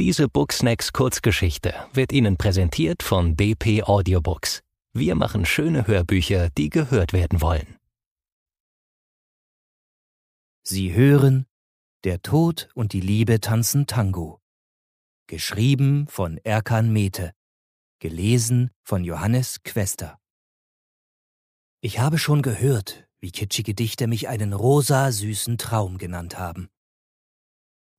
Diese Booksnacks Kurzgeschichte wird Ihnen präsentiert von DP Audiobooks. Wir machen schöne Hörbücher, die gehört werden wollen. Sie hören Der Tod und die Liebe tanzen Tango. Geschrieben von Erkan Mete. Gelesen von Johannes Quester. Ich habe schon gehört, wie kitschige Dichter mich einen rosa süßen Traum genannt haben.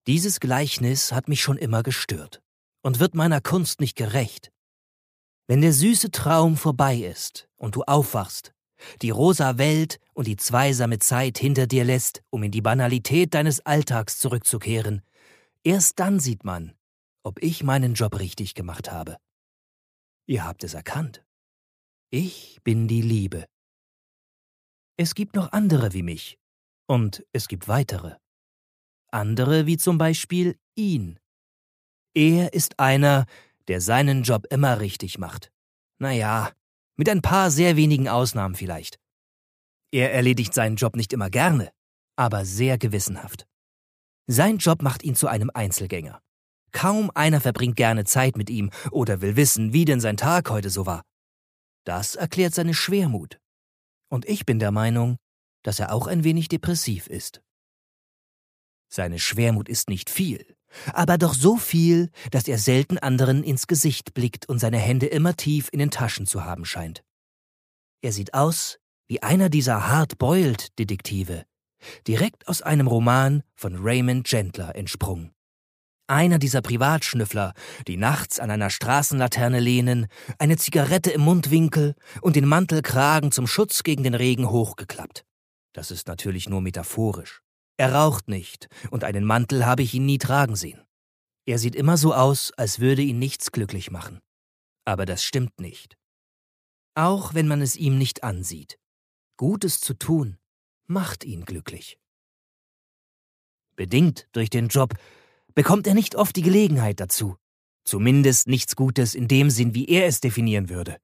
Dieses Gleichnis hat mich schon immer gestört und wird meiner Kunst nicht gerecht. Wenn der süße Traum vorbei ist und du aufwachst, die rosa Welt und die zweisame Zeit hinter dir lässt, um in die Banalität deines Alltags zurückzukehren, erst dann sieht man, ob ich meinen Job richtig gemacht habe. Ihr habt es erkannt. Ich bin die Liebe. Es gibt noch andere wie mich. Und es gibt weitere andere wie zum Beispiel ihn. Er ist einer, der seinen Job immer richtig macht. Naja, mit ein paar sehr wenigen Ausnahmen vielleicht. Er erledigt seinen Job nicht immer gerne, aber sehr gewissenhaft. Sein Job macht ihn zu einem Einzelgänger. Kaum einer verbringt gerne Zeit mit ihm oder will wissen, wie denn sein Tag heute so war. Das erklärt seine Schwermut. Und ich bin der Meinung, dass er auch ein wenig depressiv ist. Seine Schwermut ist nicht viel, aber doch so viel, dass er selten anderen ins Gesicht blickt und seine Hände immer tief in den Taschen zu haben scheint. Er sieht aus wie einer dieser Hard-Boiled-Detektive, direkt aus einem Roman von Raymond Gentler entsprungen. Einer dieser Privatschnüffler, die nachts an einer Straßenlaterne lehnen, eine Zigarette im Mundwinkel und den Mantelkragen zum Schutz gegen den Regen hochgeklappt. Das ist natürlich nur metaphorisch. Er raucht nicht, und einen Mantel habe ich ihn nie tragen sehen. Er sieht immer so aus, als würde ihn nichts glücklich machen. Aber das stimmt nicht. Auch wenn man es ihm nicht ansieht. Gutes zu tun macht ihn glücklich. Bedingt durch den Job bekommt er nicht oft die Gelegenheit dazu. Zumindest nichts Gutes in dem Sinn, wie er es definieren würde.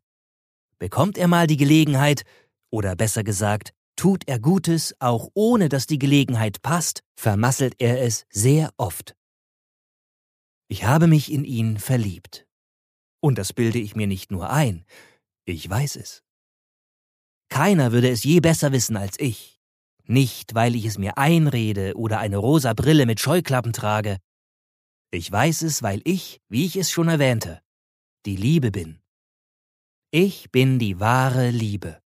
Bekommt er mal die Gelegenheit, oder besser gesagt, Tut er Gutes, auch ohne dass die Gelegenheit passt, vermasselt er es sehr oft. Ich habe mich in ihn verliebt. Und das bilde ich mir nicht nur ein, ich weiß es. Keiner würde es je besser wissen als ich. Nicht, weil ich es mir einrede oder eine rosa Brille mit Scheuklappen trage. Ich weiß es, weil ich, wie ich es schon erwähnte, die Liebe bin. Ich bin die wahre Liebe.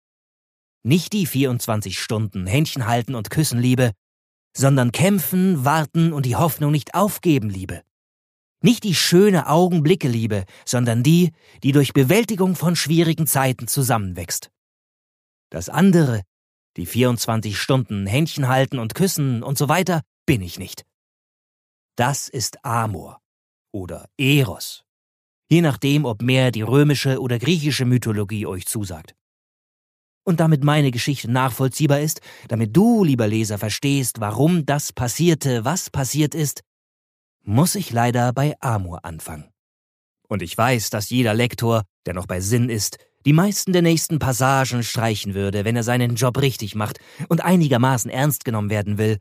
Nicht die 24 Stunden Händchen halten und küssen Liebe, sondern kämpfen, warten und die Hoffnung nicht aufgeben Liebe. Nicht die schöne Augenblicke Liebe, sondern die, die durch Bewältigung von schwierigen Zeiten zusammenwächst. Das andere, die 24 Stunden Händchen halten und küssen und so weiter, bin ich nicht. Das ist Amor oder Eros, je nachdem, ob mehr die römische oder griechische Mythologie euch zusagt. Und damit meine Geschichte nachvollziehbar ist, damit du, lieber Leser, verstehst, warum das passierte, was passiert ist, muss ich leider bei Amor anfangen. Und ich weiß, dass jeder Lektor, der noch bei Sinn ist, die meisten der nächsten Passagen streichen würde, wenn er seinen Job richtig macht und einigermaßen ernst genommen werden will.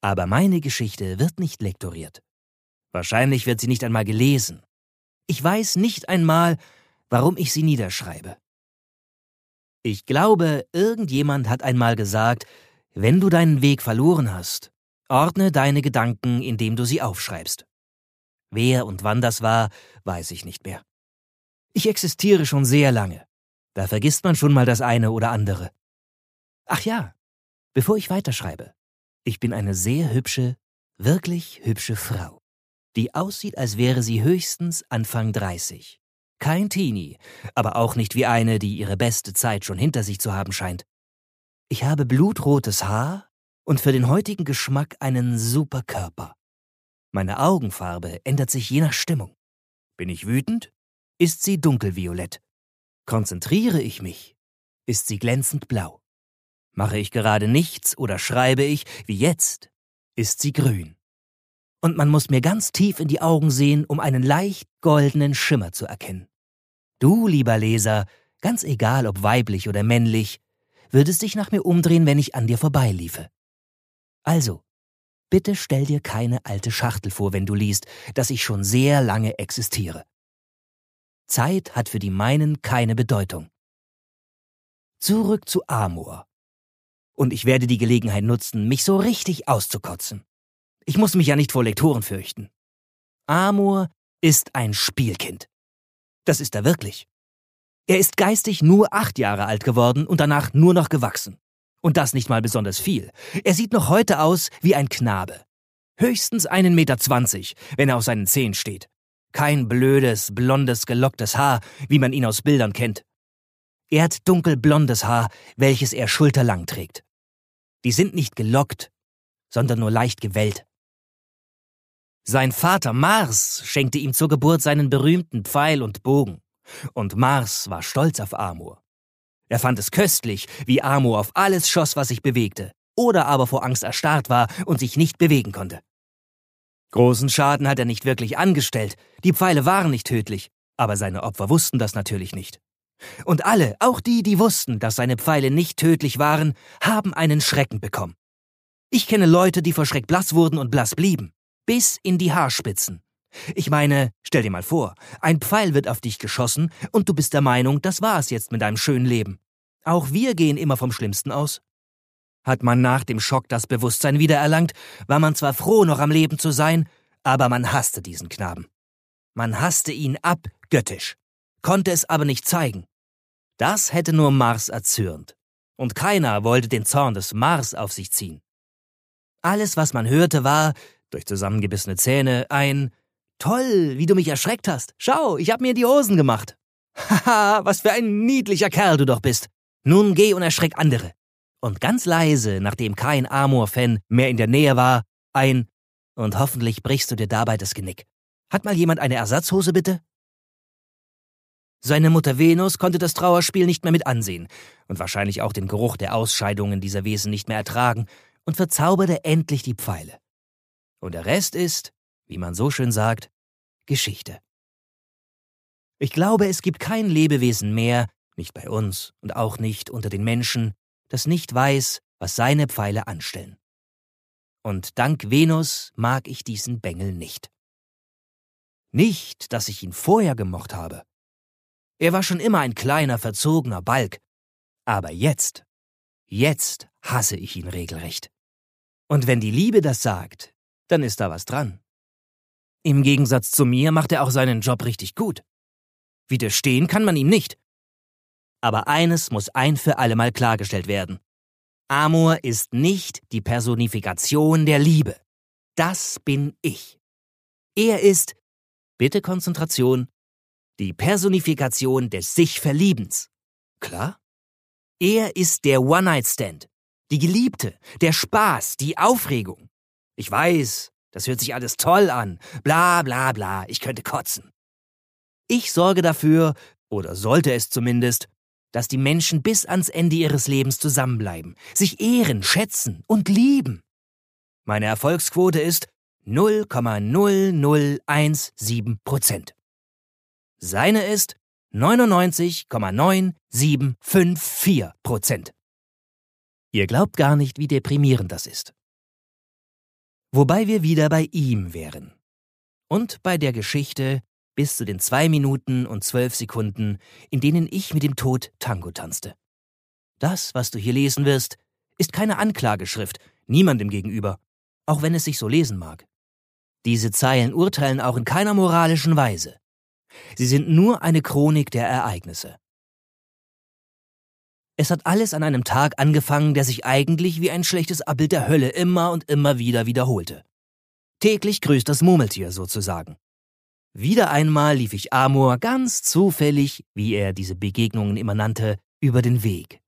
Aber meine Geschichte wird nicht lektoriert. Wahrscheinlich wird sie nicht einmal gelesen. Ich weiß nicht einmal, warum ich sie niederschreibe. Ich glaube, irgendjemand hat einmal gesagt, wenn du deinen Weg verloren hast, ordne deine Gedanken, indem du sie aufschreibst. Wer und wann das war, weiß ich nicht mehr. Ich existiere schon sehr lange. Da vergisst man schon mal das eine oder andere. Ach ja, bevor ich weiterschreibe. Ich bin eine sehr hübsche, wirklich hübsche Frau, die aussieht, als wäre sie höchstens Anfang 30. Kein Teenie, aber auch nicht wie eine, die ihre beste Zeit schon hinter sich zu haben scheint. Ich habe blutrotes Haar und für den heutigen Geschmack einen super Körper. Meine Augenfarbe ändert sich je nach Stimmung. Bin ich wütend? Ist sie dunkelviolett. Konzentriere ich mich? Ist sie glänzend blau. Mache ich gerade nichts oder schreibe ich, wie jetzt, ist sie grün und man muss mir ganz tief in die Augen sehen, um einen leicht goldenen Schimmer zu erkennen. Du, lieber Leser, ganz egal ob weiblich oder männlich, würdest dich nach mir umdrehen, wenn ich an dir vorbeiliefe. Also, Bitte stell dir keine alte Schachtel vor, wenn du liest, dass ich schon sehr lange existiere. Zeit hat für die meinen keine Bedeutung. Zurück zu Amor. Und ich werde die Gelegenheit nutzen, mich so richtig auszukotzen. Ich muss mich ja nicht vor Lektoren fürchten. Amor ist ein Spielkind. Das ist er wirklich. Er ist geistig nur acht Jahre alt geworden und danach nur noch gewachsen. Und das nicht mal besonders viel. Er sieht noch heute aus wie ein Knabe. Höchstens einen Meter zwanzig, wenn er auf seinen Zehen steht. Kein blödes, blondes, gelocktes Haar, wie man ihn aus Bildern kennt. Er hat dunkelblondes Haar, welches er schulterlang trägt. Die sind nicht gelockt, sondern nur leicht gewellt. Sein Vater Mars schenkte ihm zur Geburt seinen berühmten Pfeil und Bogen. Und Mars war stolz auf Amor. Er fand es köstlich, wie Amor auf alles schoss, was sich bewegte, oder aber vor Angst erstarrt war und sich nicht bewegen konnte. Großen Schaden hat er nicht wirklich angestellt, die Pfeile waren nicht tödlich, aber seine Opfer wussten das natürlich nicht. Und alle, auch die, die wussten, dass seine Pfeile nicht tödlich waren, haben einen Schrecken bekommen. Ich kenne Leute, die vor Schreck blass wurden und blass blieben, bis in die Haarspitzen. Ich meine, stell dir mal vor, ein Pfeil wird auf dich geschossen und du bist der Meinung, das war es jetzt mit deinem schönen Leben. Auch wir gehen immer vom Schlimmsten aus. Hat man nach dem Schock das Bewusstsein wiedererlangt, war man zwar froh, noch am Leben zu sein, aber man hasste diesen Knaben. Man hasste ihn abgöttisch, konnte es aber nicht zeigen. Das hätte nur Mars erzürnt. Und keiner wollte den Zorn des Mars auf sich ziehen. Alles, was man hörte, war, durch zusammengebissene Zähne, ein Toll, wie du mich erschreckt hast. Schau, ich hab mir die Hosen gemacht. Haha, was für ein niedlicher Kerl du doch bist. Nun geh und erschreck andere. Und ganz leise, nachdem kein Amor-Fan mehr in der Nähe war, ein und hoffentlich brichst du dir dabei das Genick. Hat mal jemand eine Ersatzhose bitte? Seine Mutter Venus konnte das Trauerspiel nicht mehr mit ansehen und wahrscheinlich auch den Geruch der Ausscheidungen dieser Wesen nicht mehr ertragen und verzauberte endlich die Pfeile. Und der Rest ist, wie man so schön sagt, Geschichte. Ich glaube, es gibt kein Lebewesen mehr, nicht bei uns und auch nicht unter den Menschen, das nicht weiß, was seine Pfeile anstellen. Und dank Venus mag ich diesen Bengel nicht. Nicht, dass ich ihn vorher gemocht habe. Er war schon immer ein kleiner, verzogener Balk. Aber jetzt, jetzt hasse ich ihn regelrecht. Und wenn die Liebe das sagt, dann ist da was dran. Im Gegensatz zu mir macht er auch seinen Job richtig gut. Widerstehen kann man ihm nicht. Aber eines muss ein für allemal klargestellt werden. Amor ist nicht die Personifikation der Liebe. Das bin ich. Er ist, bitte Konzentration, die Personifikation des Sich-Verliebens. Klar? Er ist der One-Night-Stand, die Geliebte, der Spaß, die Aufregung. Ich weiß, das hört sich alles toll an. Bla bla bla, ich könnte kotzen. Ich sorge dafür, oder sollte es zumindest, dass die Menschen bis ans Ende ihres Lebens zusammenbleiben, sich ehren, schätzen und lieben. Meine Erfolgsquote ist 0,0017 Prozent. Seine ist 99,9754 Prozent. Ihr glaubt gar nicht, wie deprimierend das ist. Wobei wir wieder bei ihm wären. Und bei der Geschichte, bis zu den zwei Minuten und zwölf Sekunden, in denen ich mit dem Tod Tango tanzte. Das, was du hier lesen wirst, ist keine Anklageschrift, niemandem gegenüber, auch wenn es sich so lesen mag. Diese Zeilen urteilen auch in keiner moralischen Weise. Sie sind nur eine Chronik der Ereignisse. Es hat alles an einem Tag angefangen, der sich eigentlich wie ein schlechtes Abbild der Hölle immer und immer wieder wiederholte. Täglich grüßt das Murmeltier sozusagen. Wieder einmal lief ich Amor ganz zufällig, wie er diese Begegnungen immer nannte, über den Weg.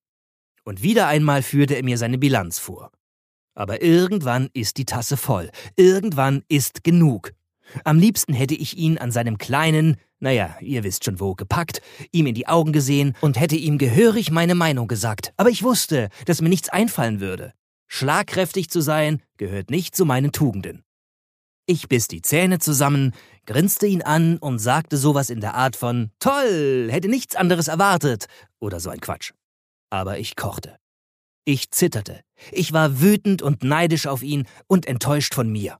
Und wieder einmal führte er mir seine Bilanz vor. Aber irgendwann ist die Tasse voll, irgendwann ist genug. Am liebsten hätte ich ihn an seinem kleinen, naja, ihr wisst schon wo, gepackt, ihm in die Augen gesehen und hätte ihm gehörig meine Meinung gesagt. Aber ich wusste, dass mir nichts einfallen würde. Schlagkräftig zu sein gehört nicht zu meinen Tugenden. Ich biss die Zähne zusammen, grinste ihn an und sagte sowas in der Art von Toll, hätte nichts anderes erwartet oder so ein Quatsch. Aber ich kochte. Ich zitterte. Ich war wütend und neidisch auf ihn und enttäuscht von mir.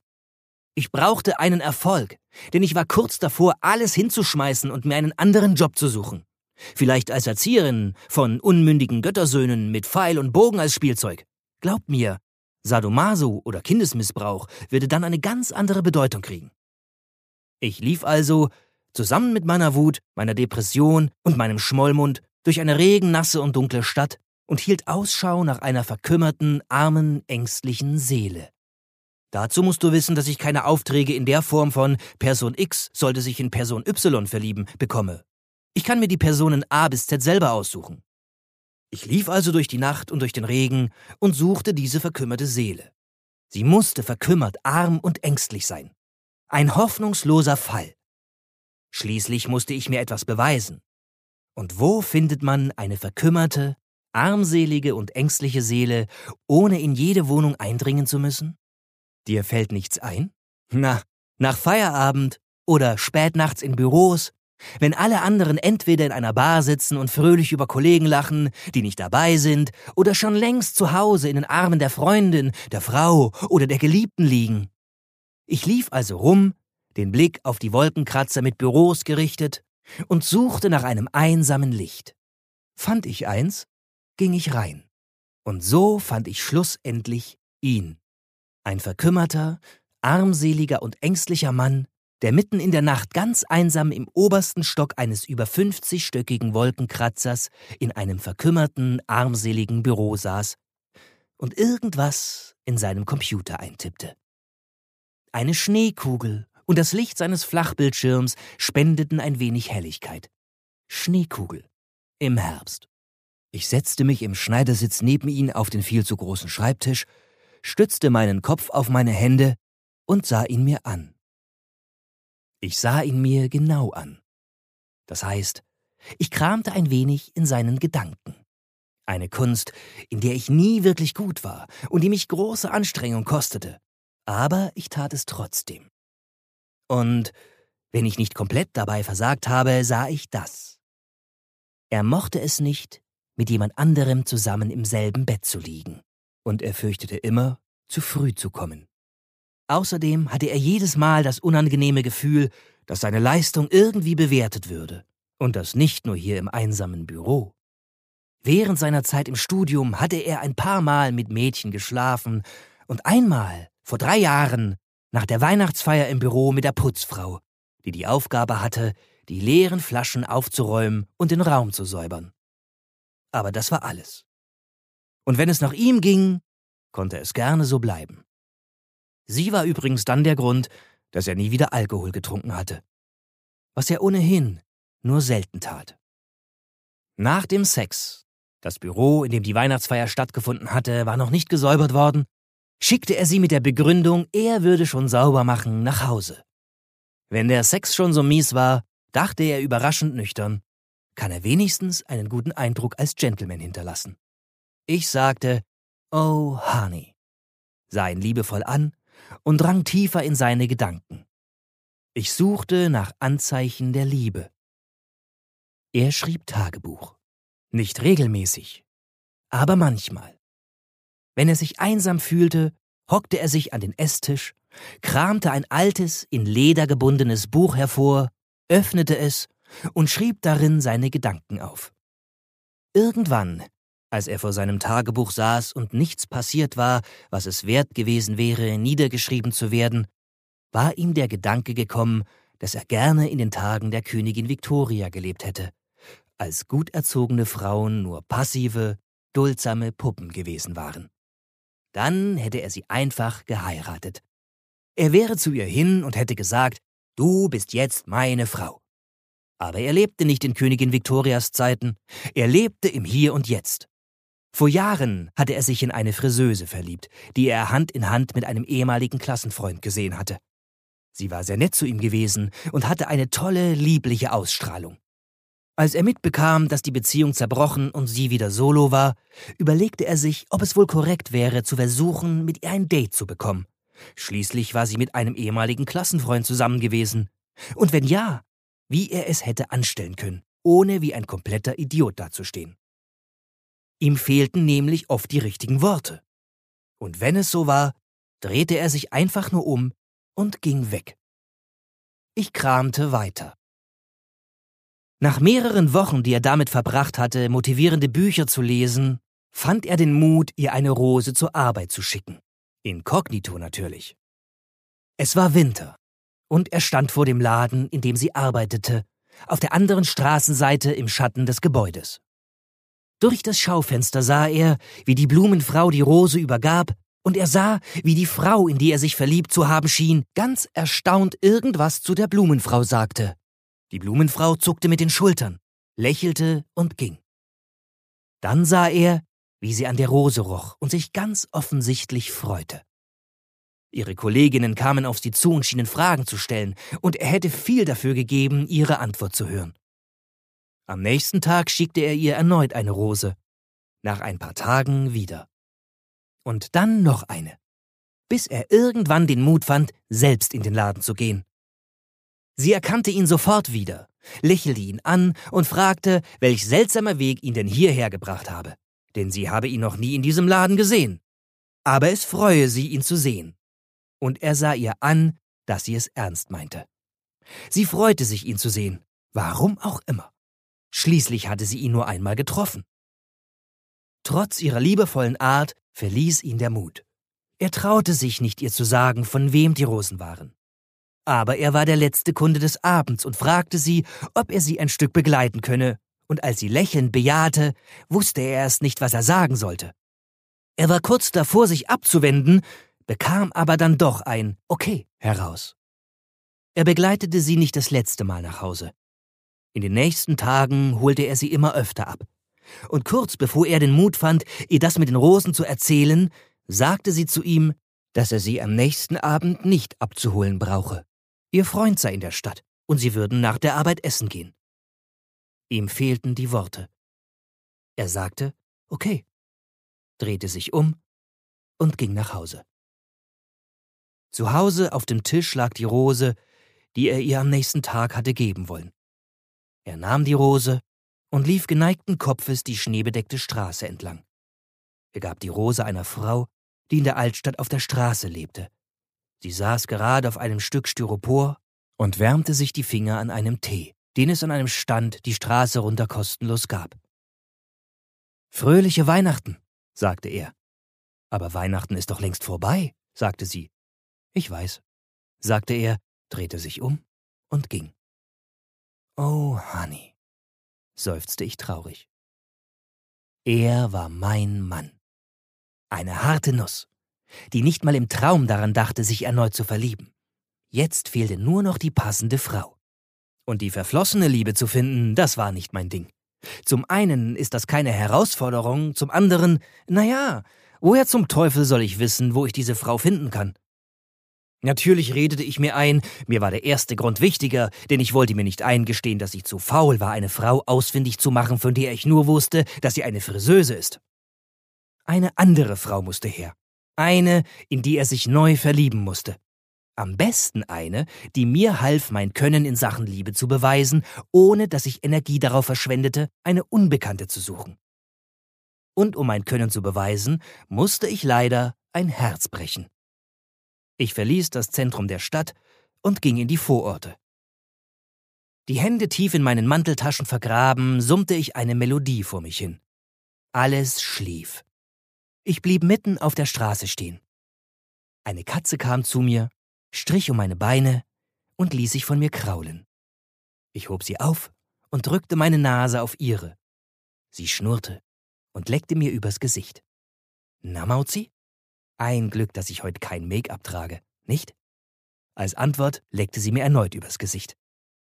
Ich brauchte einen Erfolg, denn ich war kurz davor, alles hinzuschmeißen und mir einen anderen Job zu suchen. Vielleicht als Erzieherin von unmündigen Göttersöhnen mit Pfeil und Bogen als Spielzeug. Glaubt mir, Sadomaso oder Kindesmissbrauch würde dann eine ganz andere Bedeutung kriegen. Ich lief also, zusammen mit meiner Wut, meiner Depression und meinem Schmollmund, durch eine regennasse und dunkle Stadt und hielt Ausschau nach einer verkümmerten, armen, ängstlichen Seele. Dazu musst du wissen, dass ich keine Aufträge in der Form von Person X sollte sich in Person Y verlieben bekomme. Ich kann mir die Personen A bis Z selber aussuchen. Ich lief also durch die Nacht und durch den Regen und suchte diese verkümmerte Seele. Sie musste verkümmert, arm und ängstlich sein. Ein hoffnungsloser Fall. Schließlich musste ich mir etwas beweisen. Und wo findet man eine verkümmerte, armselige und ängstliche Seele, ohne in jede Wohnung eindringen zu müssen? Dir fällt nichts ein? Na, nach Feierabend oder spätnachts in Büros, wenn alle anderen entweder in einer Bar sitzen und fröhlich über Kollegen lachen, die nicht dabei sind, oder schon längst zu Hause in den Armen der Freundin, der Frau oder der Geliebten liegen. Ich lief also rum, den Blick auf die Wolkenkratzer mit Büros gerichtet, und suchte nach einem einsamen Licht. Fand ich eins, ging ich rein. Und so fand ich schlussendlich ihn. Ein verkümmerter, armseliger und ängstlicher Mann, der mitten in der Nacht ganz einsam im obersten Stock eines über 50-stöckigen Wolkenkratzers in einem verkümmerten, armseligen Büro saß und irgendwas in seinem Computer eintippte. Eine Schneekugel und das Licht seines Flachbildschirms spendeten ein wenig Helligkeit. Schneekugel. Im Herbst. Ich setzte mich im Schneidersitz neben ihn auf den viel zu großen Schreibtisch stützte meinen Kopf auf meine Hände und sah ihn mir an. Ich sah ihn mir genau an. Das heißt, ich kramte ein wenig in seinen Gedanken. Eine Kunst, in der ich nie wirklich gut war und die mich große Anstrengung kostete. Aber ich tat es trotzdem. Und wenn ich nicht komplett dabei versagt habe, sah ich das. Er mochte es nicht, mit jemand anderem zusammen im selben Bett zu liegen und er fürchtete immer, zu früh zu kommen. Außerdem hatte er jedes Mal das unangenehme Gefühl, dass seine Leistung irgendwie bewertet würde, und das nicht nur hier im einsamen Büro. Während seiner Zeit im Studium hatte er ein paar Mal mit Mädchen geschlafen und einmal, vor drei Jahren, nach der Weihnachtsfeier im Büro mit der Putzfrau, die die Aufgabe hatte, die leeren Flaschen aufzuräumen und den Raum zu säubern. Aber das war alles. Und wenn es nach ihm ging, konnte es gerne so bleiben. Sie war übrigens dann der Grund, dass er nie wieder Alkohol getrunken hatte. Was er ohnehin nur selten tat. Nach dem Sex, das Büro, in dem die Weihnachtsfeier stattgefunden hatte, war noch nicht gesäubert worden, schickte er sie mit der Begründung, er würde schon sauber machen, nach Hause. Wenn der Sex schon so mies war, dachte er überraschend nüchtern, kann er wenigstens einen guten Eindruck als Gentleman hinterlassen. Ich sagte, Oh, Honey, sah ihn liebevoll an und drang tiefer in seine Gedanken. Ich suchte nach Anzeichen der Liebe. Er schrieb Tagebuch. Nicht regelmäßig, aber manchmal. Wenn er sich einsam fühlte, hockte er sich an den Esstisch, kramte ein altes, in Leder gebundenes Buch hervor, öffnete es und schrieb darin seine Gedanken auf. Irgendwann als er vor seinem Tagebuch saß und nichts passiert war, was es wert gewesen wäre, niedergeschrieben zu werden, war ihm der Gedanke gekommen, dass er gerne in den Tagen der Königin Victoria gelebt hätte, als gut erzogene Frauen nur passive, duldsame Puppen gewesen waren. Dann hätte er sie einfach geheiratet. Er wäre zu ihr hin und hätte gesagt, du bist jetzt meine Frau. Aber er lebte nicht in Königin Victorias Zeiten, er lebte im Hier und Jetzt. Vor Jahren hatte er sich in eine Friseuse verliebt, die er Hand in Hand mit einem ehemaligen Klassenfreund gesehen hatte. Sie war sehr nett zu ihm gewesen und hatte eine tolle, liebliche Ausstrahlung. Als er mitbekam, dass die Beziehung zerbrochen und sie wieder solo war, überlegte er sich, ob es wohl korrekt wäre, zu versuchen, mit ihr ein Date zu bekommen. Schließlich war sie mit einem ehemaligen Klassenfreund zusammen gewesen. Und wenn ja, wie er es hätte anstellen können, ohne wie ein kompletter Idiot dazustehen. Ihm fehlten nämlich oft die richtigen Worte. Und wenn es so war, drehte er sich einfach nur um und ging weg. Ich kramte weiter. Nach mehreren Wochen, die er damit verbracht hatte, motivierende Bücher zu lesen, fand er den Mut, ihr eine Rose zur Arbeit zu schicken. Inkognito natürlich. Es war Winter, und er stand vor dem Laden, in dem sie arbeitete, auf der anderen Straßenseite im Schatten des Gebäudes. Durch das Schaufenster sah er, wie die Blumenfrau die Rose übergab, und er sah, wie die Frau, in die er sich verliebt zu haben schien, ganz erstaunt irgendwas zu der Blumenfrau sagte. Die Blumenfrau zuckte mit den Schultern, lächelte und ging. Dann sah er, wie sie an der Rose roch und sich ganz offensichtlich freute. Ihre Kolleginnen kamen auf sie zu und schienen Fragen zu stellen, und er hätte viel dafür gegeben, ihre Antwort zu hören. Am nächsten Tag schickte er ihr erneut eine Rose, nach ein paar Tagen wieder. Und dann noch eine, bis er irgendwann den Mut fand, selbst in den Laden zu gehen. Sie erkannte ihn sofort wieder, lächelte ihn an und fragte, welch seltsamer Weg ihn denn hierher gebracht habe denn sie habe ihn noch nie in diesem Laden gesehen. Aber es freue sie, ihn zu sehen. Und er sah ihr an, dass sie es ernst meinte. Sie freute sich, ihn zu sehen, warum auch immer. Schließlich hatte sie ihn nur einmal getroffen. Trotz ihrer liebevollen Art verließ ihn der Mut. Er traute sich nicht, ihr zu sagen, von wem die Rosen waren. Aber er war der letzte Kunde des Abends und fragte sie, ob er sie ein Stück begleiten könne, und als sie lächelnd bejahte, wusste er erst nicht, was er sagen sollte. Er war kurz davor, sich abzuwenden, bekam aber dann doch ein Okay heraus. Er begleitete sie nicht das letzte Mal nach Hause. In den nächsten Tagen holte er sie immer öfter ab. Und kurz bevor er den Mut fand, ihr das mit den Rosen zu erzählen, sagte sie zu ihm, dass er sie am nächsten Abend nicht abzuholen brauche. Ihr Freund sei in der Stadt, und sie würden nach der Arbeit essen gehen. Ihm fehlten die Worte. Er sagte Okay, drehte sich um und ging nach Hause. Zu Hause auf dem Tisch lag die Rose, die er ihr am nächsten Tag hatte geben wollen. Er nahm die Rose und lief geneigten Kopfes die schneebedeckte Straße entlang. Er gab die Rose einer Frau, die in der Altstadt auf der Straße lebte. Sie saß gerade auf einem Stück Styropor und wärmte sich die Finger an einem Tee den es an einem Stand die Straße runter kostenlos gab. Fröhliche Weihnachten, sagte er. Aber Weihnachten ist doch längst vorbei, sagte sie. Ich weiß, sagte er, drehte sich um und ging. Oh, Honey, seufzte ich traurig. Er war mein Mann. Eine harte Nuss, die nicht mal im Traum daran dachte, sich erneut zu verlieben. Jetzt fehlte nur noch die passende Frau. Und die verflossene Liebe zu finden, das war nicht mein Ding. Zum einen ist das keine Herausforderung, zum anderen, naja, woher zum Teufel soll ich wissen, wo ich diese Frau finden kann? Natürlich redete ich mir ein, mir war der erste Grund wichtiger, denn ich wollte mir nicht eingestehen, dass ich zu faul war, eine Frau ausfindig zu machen, von der ich nur wusste, dass sie eine Friseuse ist. Eine andere Frau musste her. Eine, in die er sich neu verlieben musste. Am besten eine, die mir half, mein Können in Sachen Liebe zu beweisen, ohne dass ich Energie darauf verschwendete, eine Unbekannte zu suchen. Und um mein Können zu beweisen, musste ich leider ein Herz brechen. Ich verließ das Zentrum der Stadt und ging in die Vororte. Die Hände tief in meinen Manteltaschen vergraben, summte ich eine Melodie vor mich hin. Alles schlief. Ich blieb mitten auf der Straße stehen. Eine Katze kam zu mir strich um meine Beine und ließ sich von mir kraulen. Ich hob sie auf und drückte meine Nase auf ihre. Sie schnurrte und leckte mir übers Gesicht. Na, Mauzi? Ein Glück, dass ich heute kein Make-up trage, nicht? Als Antwort leckte sie mir erneut übers Gesicht.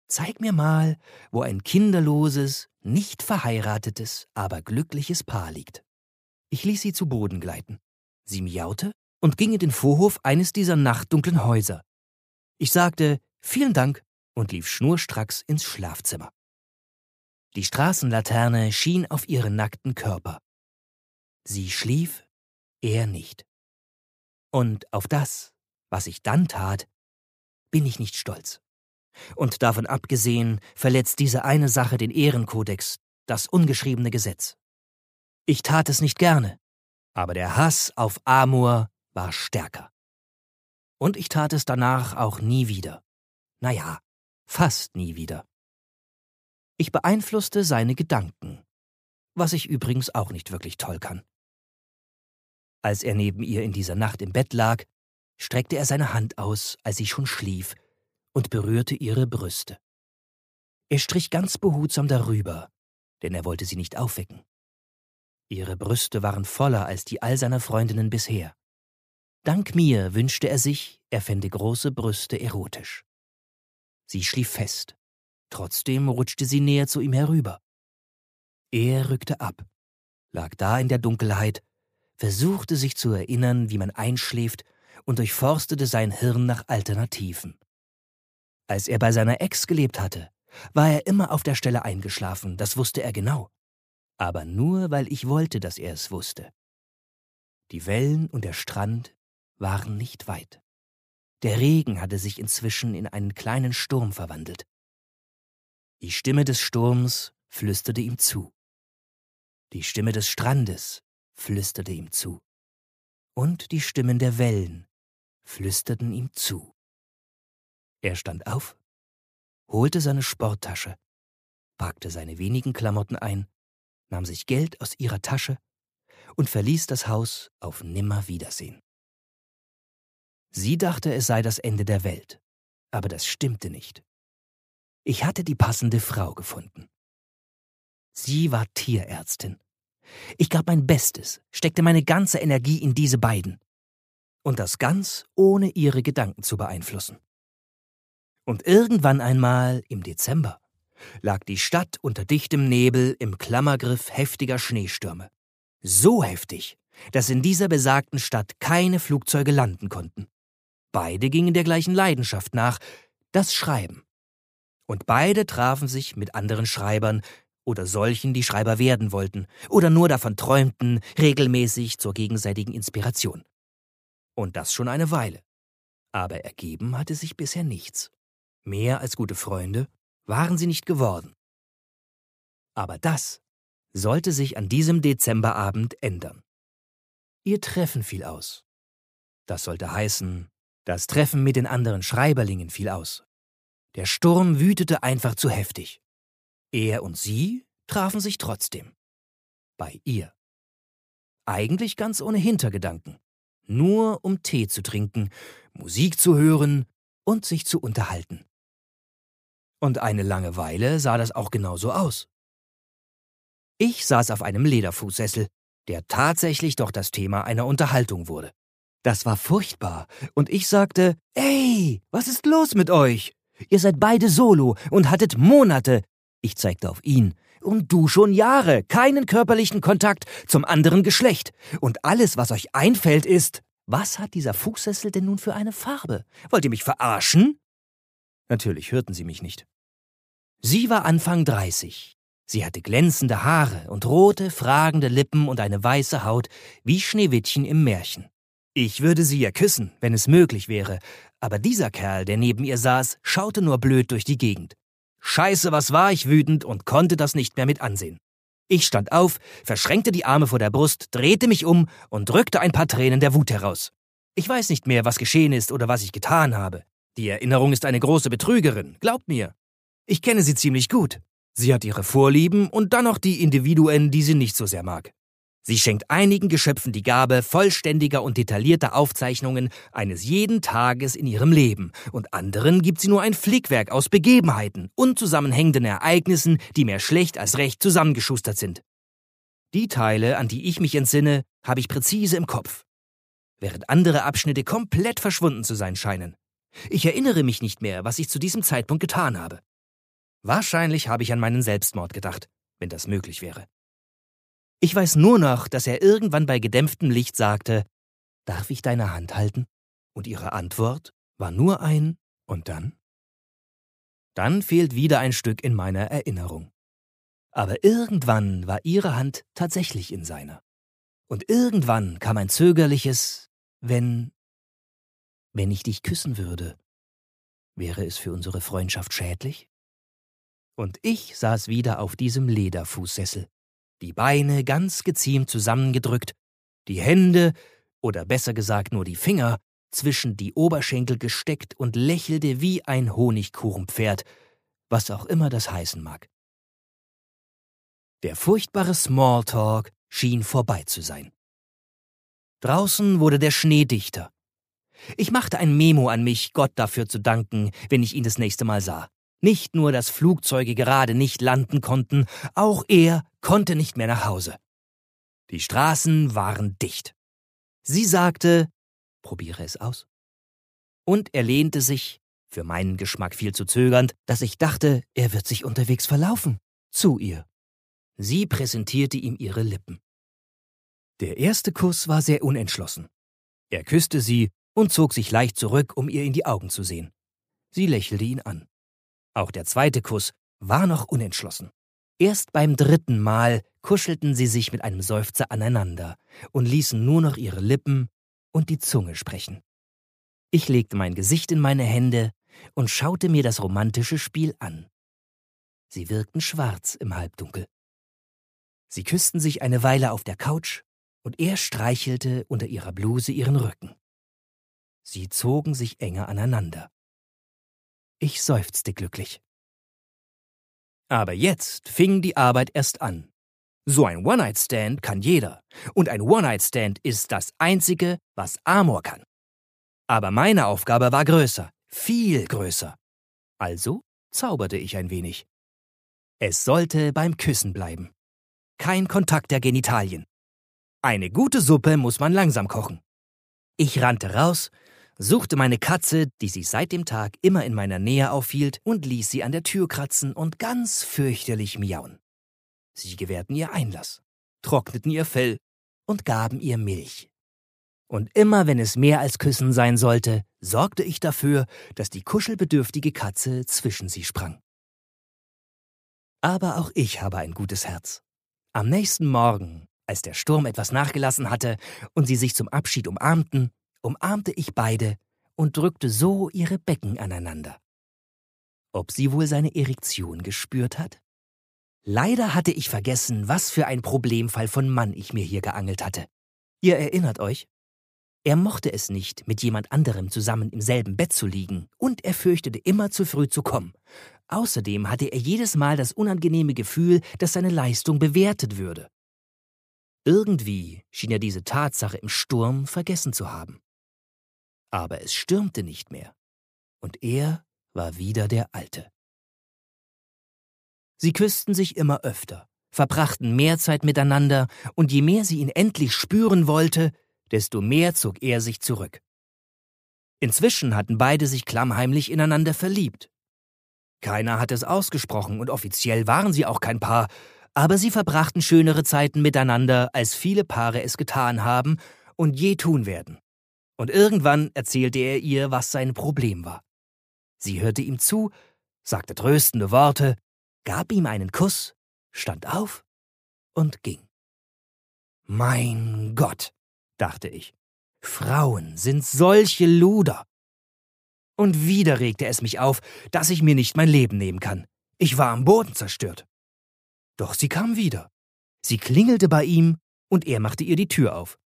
Zeig mir mal, wo ein kinderloses, nicht verheiratetes, aber glückliches Paar liegt. Ich ließ sie zu Boden gleiten. Sie miaute und ging in den Vorhof eines dieser nachtdunklen Häuser. Ich sagte Vielen Dank und lief schnurstracks ins Schlafzimmer. Die Straßenlaterne schien auf ihren nackten Körper. Sie schlief, er nicht. Und auf das, was ich dann tat, bin ich nicht stolz. Und davon abgesehen verletzt diese eine Sache den Ehrenkodex, das ungeschriebene Gesetz. Ich tat es nicht gerne, aber der Hass auf Amor war stärker. Und ich tat es danach auch nie wieder. Naja, fast nie wieder. Ich beeinflusste seine Gedanken, was ich übrigens auch nicht wirklich toll kann. Als er neben ihr in dieser Nacht im Bett lag, streckte er seine Hand aus, als sie schon schlief, und berührte ihre Brüste. Er strich ganz behutsam darüber, denn er wollte sie nicht aufwecken. Ihre Brüste waren voller als die all seiner Freundinnen bisher. Dank mir wünschte er sich, er fände große Brüste erotisch. Sie schlief fest. Trotzdem rutschte sie näher zu ihm herüber. Er rückte ab, lag da in der Dunkelheit, versuchte sich zu erinnern, wie man einschläft, und durchforstete sein Hirn nach Alternativen. Als er bei seiner Ex gelebt hatte, war er immer auf der Stelle eingeschlafen, das wusste er genau. Aber nur, weil ich wollte, dass er es wusste. Die Wellen und der Strand waren nicht weit. Der Regen hatte sich inzwischen in einen kleinen Sturm verwandelt. Die Stimme des Sturms flüsterte ihm zu. Die Stimme des Strandes flüsterte ihm zu. Und die Stimmen der Wellen flüsterten ihm zu. Er stand auf, holte seine Sporttasche, packte seine wenigen Klamotten ein, nahm sich Geld aus ihrer Tasche und verließ das Haus auf Nimmerwiedersehen. Sie dachte, es sei das Ende der Welt, aber das stimmte nicht. Ich hatte die passende Frau gefunden. Sie war Tierärztin. Ich gab mein Bestes, steckte meine ganze Energie in diese beiden. Und das ganz ohne ihre Gedanken zu beeinflussen. Und irgendwann einmal im Dezember lag die Stadt unter dichtem Nebel im Klammergriff heftiger Schneestürme. So heftig, dass in dieser besagten Stadt keine Flugzeuge landen konnten. Beide gingen der gleichen Leidenschaft nach, das Schreiben. Und beide trafen sich mit anderen Schreibern oder solchen, die Schreiber werden wollten oder nur davon träumten, regelmäßig zur gegenseitigen Inspiration. Und das schon eine Weile. Aber ergeben hatte sich bisher nichts. Mehr als gute Freunde waren sie nicht geworden. Aber das sollte sich an diesem Dezemberabend ändern. Ihr Treffen fiel aus. Das sollte heißen, das Treffen mit den anderen Schreiberlingen fiel aus. Der Sturm wütete einfach zu heftig. Er und sie trafen sich trotzdem. Bei ihr. Eigentlich ganz ohne Hintergedanken. Nur um Tee zu trinken, Musik zu hören und sich zu unterhalten. Und eine lange Weile sah das auch genauso aus. Ich saß auf einem Lederfußsessel, der tatsächlich doch das Thema einer Unterhaltung wurde. Das war furchtbar, und ich sagte, Ey, was ist los mit euch? Ihr seid beide solo und hattet Monate, ich zeigte auf ihn, und du schon Jahre, keinen körperlichen Kontakt zum anderen Geschlecht. Und alles, was euch einfällt, ist, was hat dieser Fußsessel denn nun für eine Farbe? Wollt ihr mich verarschen? Natürlich hörten sie mich nicht. Sie war Anfang 30. Sie hatte glänzende Haare und rote, fragende Lippen und eine weiße Haut wie Schneewittchen im Märchen. Ich würde sie ja küssen, wenn es möglich wäre, aber dieser Kerl, der neben ihr saß, schaute nur blöd durch die Gegend. Scheiße, was war ich wütend und konnte das nicht mehr mit ansehen. Ich stand auf, verschränkte die Arme vor der Brust, drehte mich um und drückte ein paar Tränen der Wut heraus. Ich weiß nicht mehr, was geschehen ist oder was ich getan habe. Die Erinnerung ist eine große Betrügerin, glaubt mir. Ich kenne sie ziemlich gut. Sie hat ihre Vorlieben und dann noch die Individuen, die sie nicht so sehr mag. Sie schenkt einigen Geschöpfen die Gabe vollständiger und detaillierter Aufzeichnungen eines jeden Tages in ihrem Leben, und anderen gibt sie nur ein Flickwerk aus Begebenheiten, unzusammenhängenden Ereignissen, die mehr schlecht als recht zusammengeschustert sind. Die Teile, an die ich mich entsinne, habe ich präzise im Kopf, während andere Abschnitte komplett verschwunden zu sein scheinen. Ich erinnere mich nicht mehr, was ich zu diesem Zeitpunkt getan habe. Wahrscheinlich habe ich an meinen Selbstmord gedacht, wenn das möglich wäre. Ich weiß nur noch, dass er irgendwann bei gedämpftem Licht sagte, Darf ich deine Hand halten? Und ihre Antwort war nur ein Und dann? Dann fehlt wieder ein Stück in meiner Erinnerung. Aber irgendwann war ihre Hand tatsächlich in seiner. Und irgendwann kam ein zögerliches Wenn. Wenn ich dich küssen würde, wäre es für unsere Freundschaft schädlich? Und ich saß wieder auf diesem Lederfußsessel, die Beine ganz geziemt zusammengedrückt, die Hände, oder besser gesagt nur die Finger, zwischen die Oberschenkel gesteckt und lächelte wie ein Honigkuchenpferd, was auch immer das heißen mag. Der furchtbare Smalltalk schien vorbei zu sein. Draußen wurde der Schnee dichter. Ich machte ein Memo an mich, Gott dafür zu danken, wenn ich ihn das nächste Mal sah. Nicht nur, dass Flugzeuge gerade nicht landen konnten, auch er konnte nicht mehr nach Hause. Die Straßen waren dicht. Sie sagte, probiere es aus. Und er lehnte sich, für meinen Geschmack viel zu zögernd, dass ich dachte, er wird sich unterwegs verlaufen, zu ihr. Sie präsentierte ihm ihre Lippen. Der erste Kuss war sehr unentschlossen. Er küsste sie und zog sich leicht zurück, um ihr in die Augen zu sehen. Sie lächelte ihn an. Auch der zweite Kuss war noch unentschlossen. Erst beim dritten Mal kuschelten sie sich mit einem Seufzer aneinander und ließen nur noch ihre Lippen und die Zunge sprechen. Ich legte mein Gesicht in meine Hände und schaute mir das romantische Spiel an. Sie wirkten schwarz im Halbdunkel. Sie küssten sich eine Weile auf der Couch und er streichelte unter ihrer Bluse ihren Rücken. Sie zogen sich enger aneinander. Ich seufzte glücklich. Aber jetzt fing die Arbeit erst an. So ein One-Night-Stand kann jeder. Und ein One-Night-Stand ist das Einzige, was Amor kann. Aber meine Aufgabe war größer, viel größer. Also zauberte ich ein wenig. Es sollte beim Küssen bleiben. Kein Kontakt der Genitalien. Eine gute Suppe muss man langsam kochen. Ich rannte raus suchte meine Katze, die sich seit dem Tag immer in meiner Nähe aufhielt, und ließ sie an der Tür kratzen und ganz fürchterlich miauen. Sie gewährten ihr Einlass, trockneten ihr Fell und gaben ihr Milch. Und immer wenn es mehr als Küssen sein sollte, sorgte ich dafür, dass die kuschelbedürftige Katze zwischen sie sprang. Aber auch ich habe ein gutes Herz. Am nächsten Morgen, als der Sturm etwas nachgelassen hatte und sie sich zum Abschied umarmten, umarmte ich beide und drückte so ihre Becken aneinander. Ob sie wohl seine Erektion gespürt hat? Leider hatte ich vergessen, was für ein Problemfall von Mann ich mir hier geangelt hatte. Ihr erinnert euch? Er mochte es nicht, mit jemand anderem zusammen im selben Bett zu liegen, und er fürchtete immer zu früh zu kommen. Außerdem hatte er jedes Mal das unangenehme Gefühl, dass seine Leistung bewertet würde. Irgendwie schien er diese Tatsache im Sturm vergessen zu haben. Aber es stürmte nicht mehr, und er war wieder der Alte. Sie küssten sich immer öfter, verbrachten mehr Zeit miteinander, und je mehr sie ihn endlich spüren wollte, desto mehr zog er sich zurück. Inzwischen hatten beide sich klammheimlich ineinander verliebt. Keiner hatte es ausgesprochen und offiziell waren sie auch kein Paar, aber sie verbrachten schönere Zeiten miteinander, als viele Paare es getan haben und je tun werden. Und irgendwann erzählte er ihr, was sein Problem war. Sie hörte ihm zu, sagte tröstende Worte, gab ihm einen Kuss, stand auf und ging. Mein Gott, dachte ich, Frauen sind solche Luder. Und wieder regte es mich auf, dass ich mir nicht mein Leben nehmen kann. Ich war am Boden zerstört. Doch sie kam wieder. Sie klingelte bei ihm und er machte ihr die Tür auf.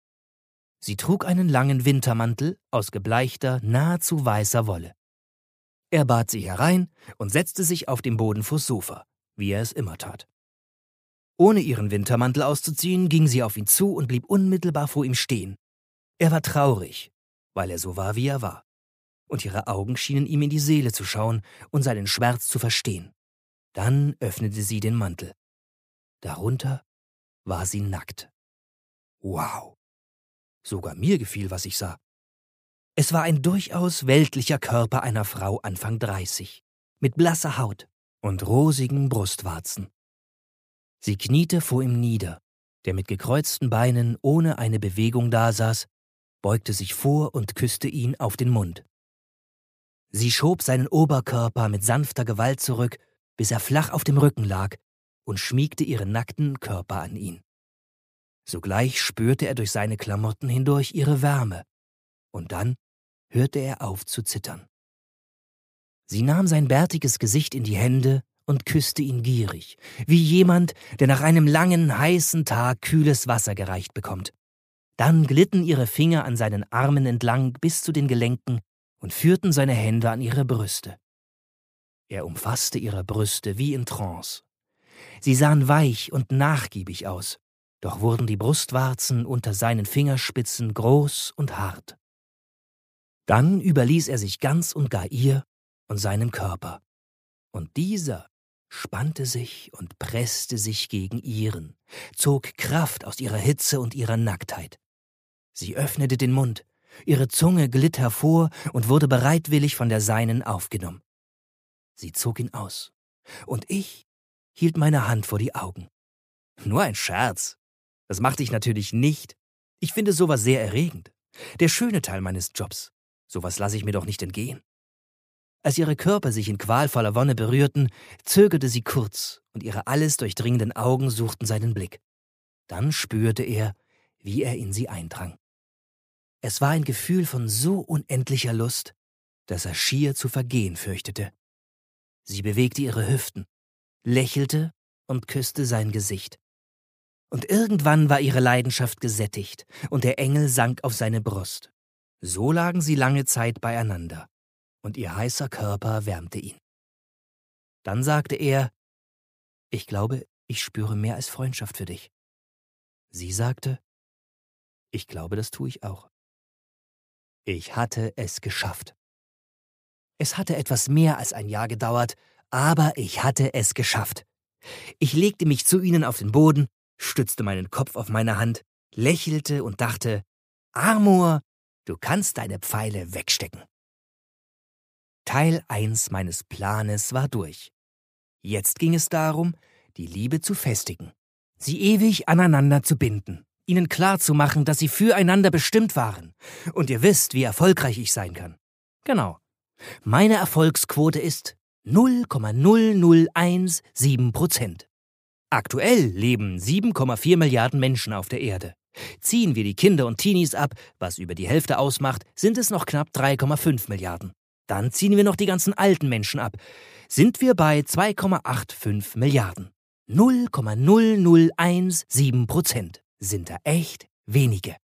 Sie trug einen langen Wintermantel aus gebleichter, nahezu weißer Wolle. Er bat sie herein und setzte sich auf dem Boden vors Sofa, wie er es immer tat. Ohne ihren Wintermantel auszuziehen, ging sie auf ihn zu und blieb unmittelbar vor ihm stehen. Er war traurig, weil er so war, wie er war. Und ihre Augen schienen ihm in die Seele zu schauen und seinen Schmerz zu verstehen. Dann öffnete sie den Mantel. Darunter war sie nackt. Wow. Sogar mir gefiel, was ich sah. Es war ein durchaus weltlicher Körper einer Frau Anfang 30, mit blasser Haut und rosigen Brustwarzen. Sie kniete vor ihm nieder, der mit gekreuzten Beinen ohne eine Bewegung dasaß, beugte sich vor und küsste ihn auf den Mund. Sie schob seinen Oberkörper mit sanfter Gewalt zurück, bis er flach auf dem Rücken lag, und schmiegte ihren nackten Körper an ihn. Sogleich spürte er durch seine Klamotten hindurch ihre Wärme, und dann hörte er auf zu zittern. Sie nahm sein bärtiges Gesicht in die Hände und küsste ihn gierig, wie jemand, der nach einem langen, heißen Tag kühles Wasser gereicht bekommt. Dann glitten ihre Finger an seinen Armen entlang bis zu den Gelenken und führten seine Hände an ihre Brüste. Er umfasste ihre Brüste wie in Trance. Sie sahen weich und nachgiebig aus, doch wurden die Brustwarzen unter seinen Fingerspitzen groß und hart. Dann überließ er sich ganz und gar ihr und seinem Körper. Und dieser spannte sich und presste sich gegen ihren, zog Kraft aus ihrer Hitze und ihrer Nacktheit. Sie öffnete den Mund, ihre Zunge glitt hervor und wurde bereitwillig von der seinen aufgenommen. Sie zog ihn aus, und ich hielt meine Hand vor die Augen. Nur ein Scherz. Das machte ich natürlich nicht. Ich finde sowas sehr erregend. Der schöne Teil meines Jobs. Sowas lasse ich mir doch nicht entgehen. Als ihre Körper sich in qualvoller Wonne berührten, zögerte sie kurz, und ihre alles durchdringenden Augen suchten seinen Blick. Dann spürte er, wie er in sie eindrang. Es war ein Gefühl von so unendlicher Lust, dass er schier zu vergehen fürchtete. Sie bewegte ihre Hüften, lächelte und küsste sein Gesicht. Und irgendwann war ihre Leidenschaft gesättigt, und der Engel sank auf seine Brust. So lagen sie lange Zeit beieinander, und ihr heißer Körper wärmte ihn. Dann sagte er, ich glaube, ich spüre mehr als Freundschaft für dich. Sie sagte, ich glaube, das tue ich auch. Ich hatte es geschafft. Es hatte etwas mehr als ein Jahr gedauert, aber ich hatte es geschafft. Ich legte mich zu ihnen auf den Boden, stützte meinen Kopf auf meine Hand, lächelte und dachte, Amor, Du kannst deine Pfeile wegstecken. Teil 1 meines Planes war durch. Jetzt ging es darum, die Liebe zu festigen, sie ewig aneinander zu binden, ihnen klarzumachen, dass sie füreinander bestimmt waren. Und ihr wisst, wie erfolgreich ich sein kann. Genau. Meine Erfolgsquote ist 0,0017 Prozent. Aktuell leben 7,4 Milliarden Menschen auf der Erde. Ziehen wir die Kinder und Teenies ab, was über die Hälfte ausmacht, sind es noch knapp 3,5 Milliarden. Dann ziehen wir noch die ganzen alten Menschen ab. Sind wir bei 2,85 Milliarden. 0,0017 Prozent sind da echt wenige.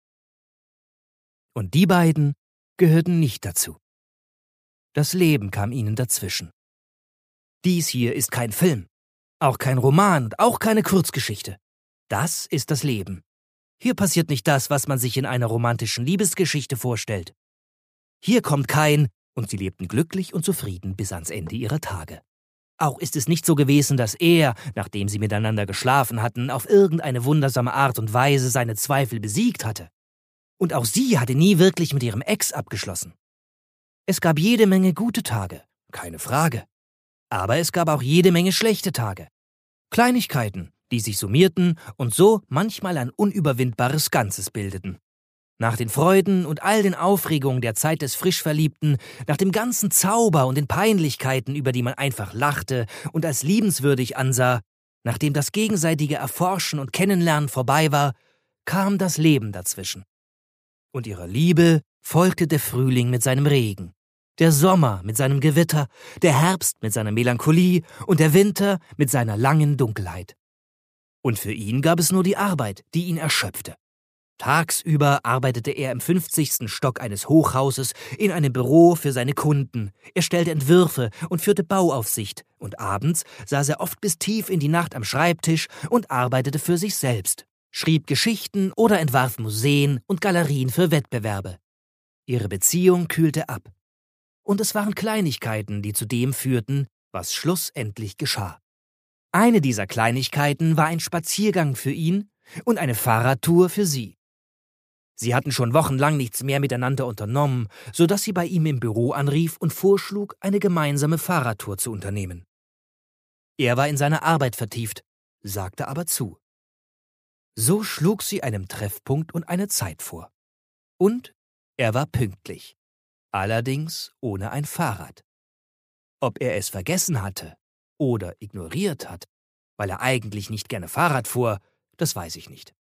Und die beiden gehörten nicht dazu. Das Leben kam ihnen dazwischen. Dies hier ist kein Film, auch kein Roman und auch keine Kurzgeschichte. Das ist das Leben. Hier passiert nicht das, was man sich in einer romantischen Liebesgeschichte vorstellt. Hier kommt kein, und sie lebten glücklich und zufrieden bis ans Ende ihrer Tage. Auch ist es nicht so gewesen, dass er, nachdem sie miteinander geschlafen hatten, auf irgendeine wundersame Art und Weise seine Zweifel besiegt hatte. Und auch sie hatte nie wirklich mit ihrem Ex abgeschlossen. Es gab jede Menge gute Tage, keine Frage. Aber es gab auch jede Menge schlechte Tage. Kleinigkeiten, die sich summierten und so manchmal ein unüberwindbares Ganzes bildeten. Nach den Freuden und all den Aufregungen der Zeit des Frischverliebten, nach dem ganzen Zauber und den Peinlichkeiten, über die man einfach lachte und als liebenswürdig ansah, nachdem das gegenseitige Erforschen und Kennenlernen vorbei war, kam das Leben dazwischen. Und ihrer Liebe folgte der Frühling mit seinem Regen, der Sommer mit seinem Gewitter, der Herbst mit seiner Melancholie und der Winter mit seiner langen Dunkelheit. Und für ihn gab es nur die Arbeit, die ihn erschöpfte. Tagsüber arbeitete er im 50. Stock eines Hochhauses in einem Büro für seine Kunden. Er stellte Entwürfe und führte Bauaufsicht. Und abends saß er oft bis tief in die Nacht am Schreibtisch und arbeitete für sich selbst, schrieb Geschichten oder entwarf Museen und Galerien für Wettbewerbe. Ihre Beziehung kühlte ab. Und es waren Kleinigkeiten, die zu dem führten, was schlussendlich geschah. Eine dieser Kleinigkeiten war ein Spaziergang für ihn und eine Fahrradtour für sie. Sie hatten schon wochenlang nichts mehr miteinander unternommen, so dass sie bei ihm im Büro anrief und vorschlug, eine gemeinsame Fahrradtour zu unternehmen. Er war in seine Arbeit vertieft, sagte aber zu. So schlug sie einem Treffpunkt und eine Zeit vor. Und er war pünktlich, allerdings ohne ein Fahrrad. Ob er es vergessen hatte oder ignoriert hat, weil er eigentlich nicht gerne Fahrrad fuhr, das weiß ich nicht.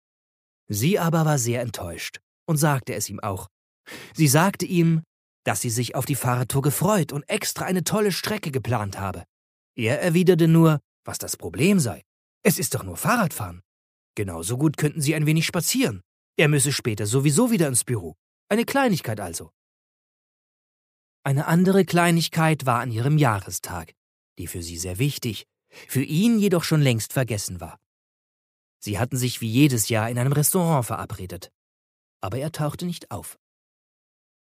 Sie aber war sehr enttäuscht und sagte es ihm auch. Sie sagte ihm, dass sie sich auf die Fahrradtour gefreut und extra eine tolle Strecke geplant habe. Er erwiderte nur, was das Problem sei. Es ist doch nur Fahrradfahren. Genauso gut könnten Sie ein wenig spazieren. Er müsse später sowieso wieder ins Büro. Eine Kleinigkeit also. Eine andere Kleinigkeit war an ihrem Jahrestag, die für sie sehr wichtig, für ihn jedoch schon längst vergessen war. Sie hatten sich wie jedes Jahr in einem Restaurant verabredet. Aber er tauchte nicht auf.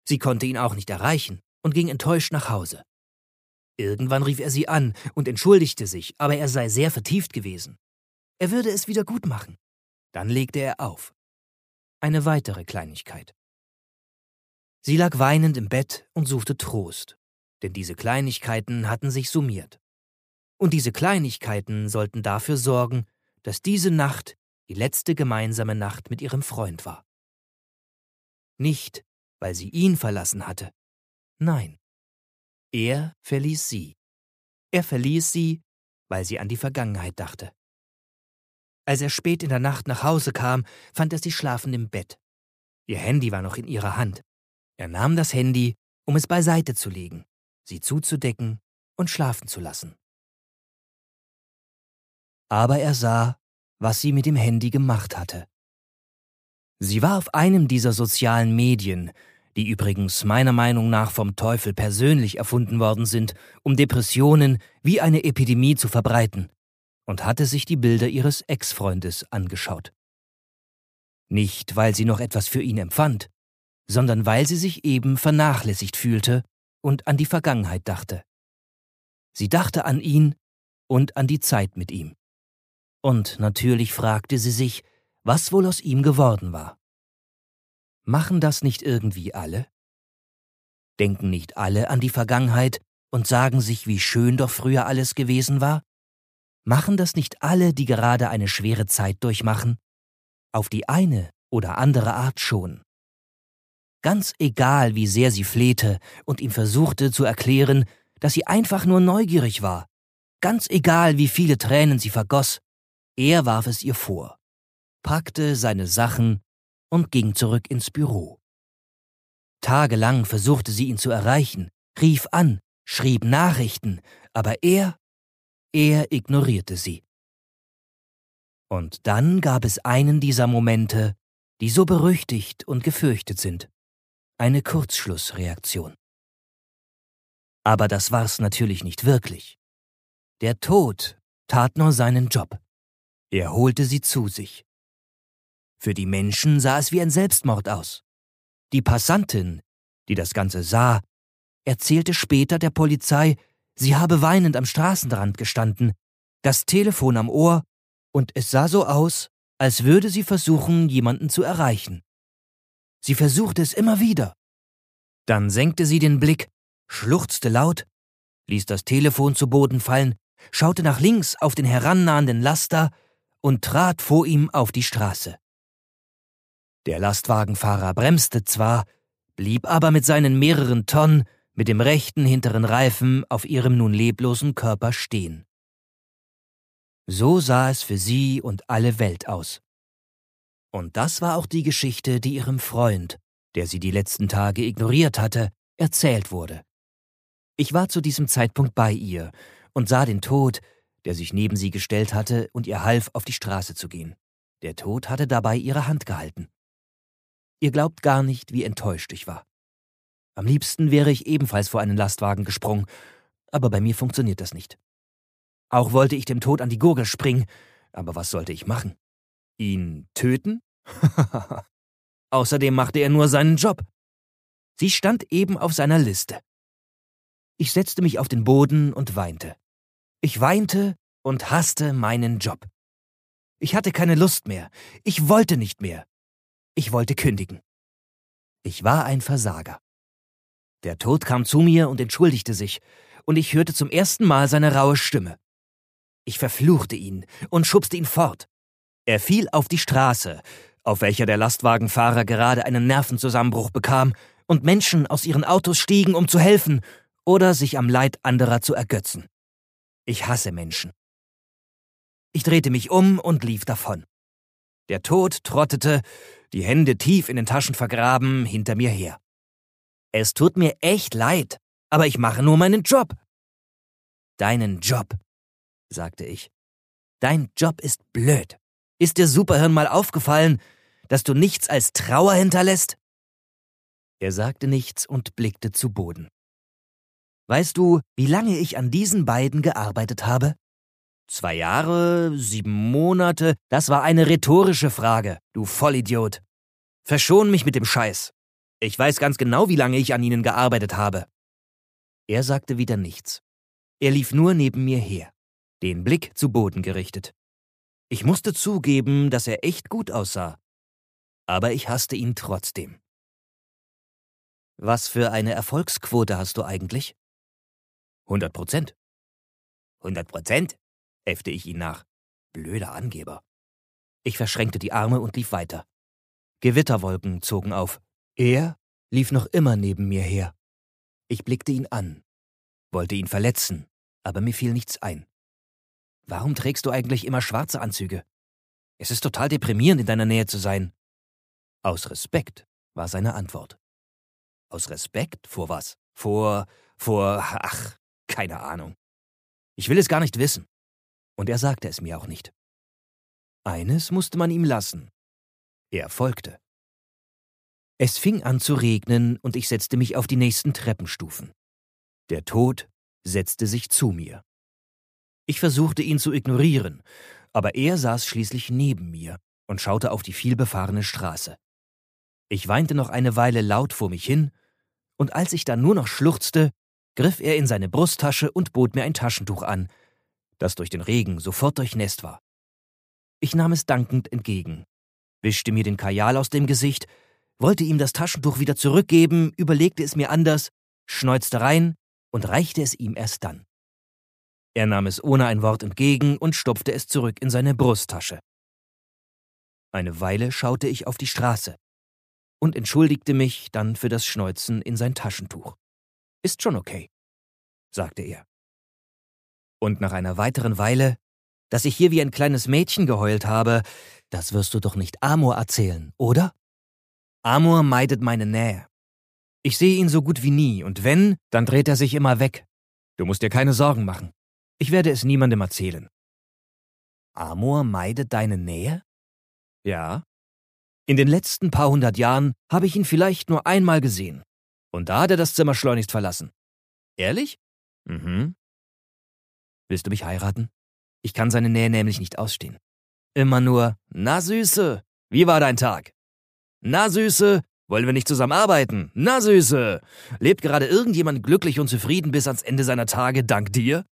Sie konnte ihn auch nicht erreichen und ging enttäuscht nach Hause. Irgendwann rief er sie an und entschuldigte sich, aber er sei sehr vertieft gewesen. Er würde es wieder gut machen. Dann legte er auf. Eine weitere Kleinigkeit. Sie lag weinend im Bett und suchte Trost, denn diese Kleinigkeiten hatten sich summiert. Und diese Kleinigkeiten sollten dafür sorgen, dass diese Nacht die letzte gemeinsame Nacht mit ihrem Freund war. Nicht, weil sie ihn verlassen hatte. Nein, er verließ sie. Er verließ sie, weil sie an die Vergangenheit dachte. Als er spät in der Nacht nach Hause kam, fand er sie schlafend im Bett. Ihr Handy war noch in ihrer Hand. Er nahm das Handy, um es beiseite zu legen, sie zuzudecken und schlafen zu lassen. Aber er sah, was sie mit dem Handy gemacht hatte. Sie war auf einem dieser sozialen Medien, die übrigens meiner Meinung nach vom Teufel persönlich erfunden worden sind, um Depressionen wie eine Epidemie zu verbreiten, und hatte sich die Bilder ihres Ex-Freundes angeschaut. Nicht, weil sie noch etwas für ihn empfand, sondern weil sie sich eben vernachlässigt fühlte und an die Vergangenheit dachte. Sie dachte an ihn und an die Zeit mit ihm. Und natürlich fragte sie sich, was wohl aus ihm geworden war. Machen das nicht irgendwie alle? Denken nicht alle an die Vergangenheit und sagen sich, wie schön doch früher alles gewesen war? Machen das nicht alle, die gerade eine schwere Zeit durchmachen? Auf die eine oder andere Art schon. Ganz egal, wie sehr sie flehte und ihm versuchte zu erklären, dass sie einfach nur neugierig war. Ganz egal, wie viele Tränen sie vergoss, er warf es ihr vor, packte seine Sachen und ging zurück ins Büro. Tagelang versuchte sie ihn zu erreichen, rief an, schrieb Nachrichten, aber er, er ignorierte sie. Und dann gab es einen dieser Momente, die so berüchtigt und gefürchtet sind. Eine Kurzschlussreaktion. Aber das war's natürlich nicht wirklich. Der Tod tat nur seinen Job. Er holte sie zu sich. Für die Menschen sah es wie ein Selbstmord aus. Die Passantin, die das Ganze sah, erzählte später der Polizei, sie habe weinend am Straßenrand gestanden, das Telefon am Ohr, und es sah so aus, als würde sie versuchen, jemanden zu erreichen. Sie versuchte es immer wieder. Dann senkte sie den Blick, schluchzte laut, ließ das Telefon zu Boden fallen, schaute nach links auf den herannahenden Laster und trat vor ihm auf die Straße. Der Lastwagenfahrer bremste zwar, blieb aber mit seinen mehreren Tonnen mit dem rechten hinteren Reifen auf ihrem nun leblosen Körper stehen. So sah es für sie und alle Welt aus. Und das war auch die Geschichte, die ihrem Freund, der sie die letzten Tage ignoriert hatte, erzählt wurde. Ich war zu diesem Zeitpunkt bei ihr und sah den Tod, der sich neben sie gestellt hatte und ihr half, auf die Straße zu gehen. Der Tod hatte dabei ihre Hand gehalten. Ihr glaubt gar nicht, wie enttäuscht ich war. Am liebsten wäre ich ebenfalls vor einen Lastwagen gesprungen, aber bei mir funktioniert das nicht. Auch wollte ich dem Tod an die Gurgel springen, aber was sollte ich machen? Ihn töten? Außerdem machte er nur seinen Job. Sie stand eben auf seiner Liste. Ich setzte mich auf den Boden und weinte. Ich weinte und hasste meinen Job. Ich hatte keine Lust mehr. Ich wollte nicht mehr. Ich wollte kündigen. Ich war ein Versager. Der Tod kam zu mir und entschuldigte sich, und ich hörte zum ersten Mal seine raue Stimme. Ich verfluchte ihn und schubste ihn fort. Er fiel auf die Straße, auf welcher der Lastwagenfahrer gerade einen Nervenzusammenbruch bekam und Menschen aus ihren Autos stiegen, um zu helfen oder sich am Leid anderer zu ergötzen. Ich hasse Menschen. Ich drehte mich um und lief davon. Der Tod trottete, die Hände tief in den Taschen vergraben, hinter mir her. Es tut mir echt leid, aber ich mache nur meinen Job. Deinen Job, sagte ich. Dein Job ist blöd. Ist dir Superhirn mal aufgefallen, dass du nichts als Trauer hinterlässt? Er sagte nichts und blickte zu Boden. Weißt du, wie lange ich an diesen beiden gearbeitet habe? Zwei Jahre, sieben Monate, das war eine rhetorische Frage, du Vollidiot. Verschon mich mit dem Scheiß. Ich weiß ganz genau, wie lange ich an ihnen gearbeitet habe. Er sagte wieder nichts. Er lief nur neben mir her, den Blick zu Boden gerichtet. Ich musste zugeben, dass er echt gut aussah. Aber ich hasste ihn trotzdem. Was für eine Erfolgsquote hast du eigentlich? 100 Prozent. 100 Prozent? äffte ich ihn nach. Blöder Angeber. Ich verschränkte die Arme und lief weiter. Gewitterwolken zogen auf. Er lief noch immer neben mir her. Ich blickte ihn an, wollte ihn verletzen, aber mir fiel nichts ein. Warum trägst du eigentlich immer schwarze Anzüge? Es ist total deprimierend, in deiner Nähe zu sein. Aus Respekt, war seine Antwort. Aus Respekt? Vor was? Vor, vor, ach, keine Ahnung. Ich will es gar nicht wissen. Und er sagte es mir auch nicht. Eines musste man ihm lassen. Er folgte. Es fing an zu regnen und ich setzte mich auf die nächsten Treppenstufen. Der Tod setzte sich zu mir. Ich versuchte ihn zu ignorieren, aber er saß schließlich neben mir und schaute auf die vielbefahrene Straße. Ich weinte noch eine Weile laut vor mich hin, und als ich dann nur noch schluchzte, griff er in seine Brusttasche und bot mir ein Taschentuch an, das durch den Regen sofort durchnässt war. Ich nahm es dankend entgegen, wischte mir den Kajal aus dem Gesicht, wollte ihm das Taschentuch wieder zurückgeben, überlegte es mir anders, schneuzte rein und reichte es ihm erst dann. Er nahm es ohne ein Wort entgegen und stopfte es zurück in seine Brusttasche. Eine Weile schaute ich auf die Straße und entschuldigte mich dann für das Schneuzen in sein Taschentuch. Ist schon okay, sagte er. Und nach einer weiteren Weile, dass ich hier wie ein kleines Mädchen geheult habe, das wirst du doch nicht Amor erzählen, oder? Amor meidet meine Nähe. Ich sehe ihn so gut wie nie, und wenn, dann dreht er sich immer weg. Du musst dir keine Sorgen machen. Ich werde es niemandem erzählen. Amor meidet deine Nähe? Ja. In den letzten paar hundert Jahren habe ich ihn vielleicht nur einmal gesehen. Und da hat er das Zimmer schleunigst verlassen. Ehrlich? Mhm. Willst du mich heiraten? Ich kann seine Nähe nämlich nicht ausstehen. Immer nur, na Süße, wie war dein Tag? Na Süße, wollen wir nicht zusammen arbeiten? Na Süße, lebt gerade irgendjemand glücklich und zufrieden bis ans Ende seiner Tage dank dir?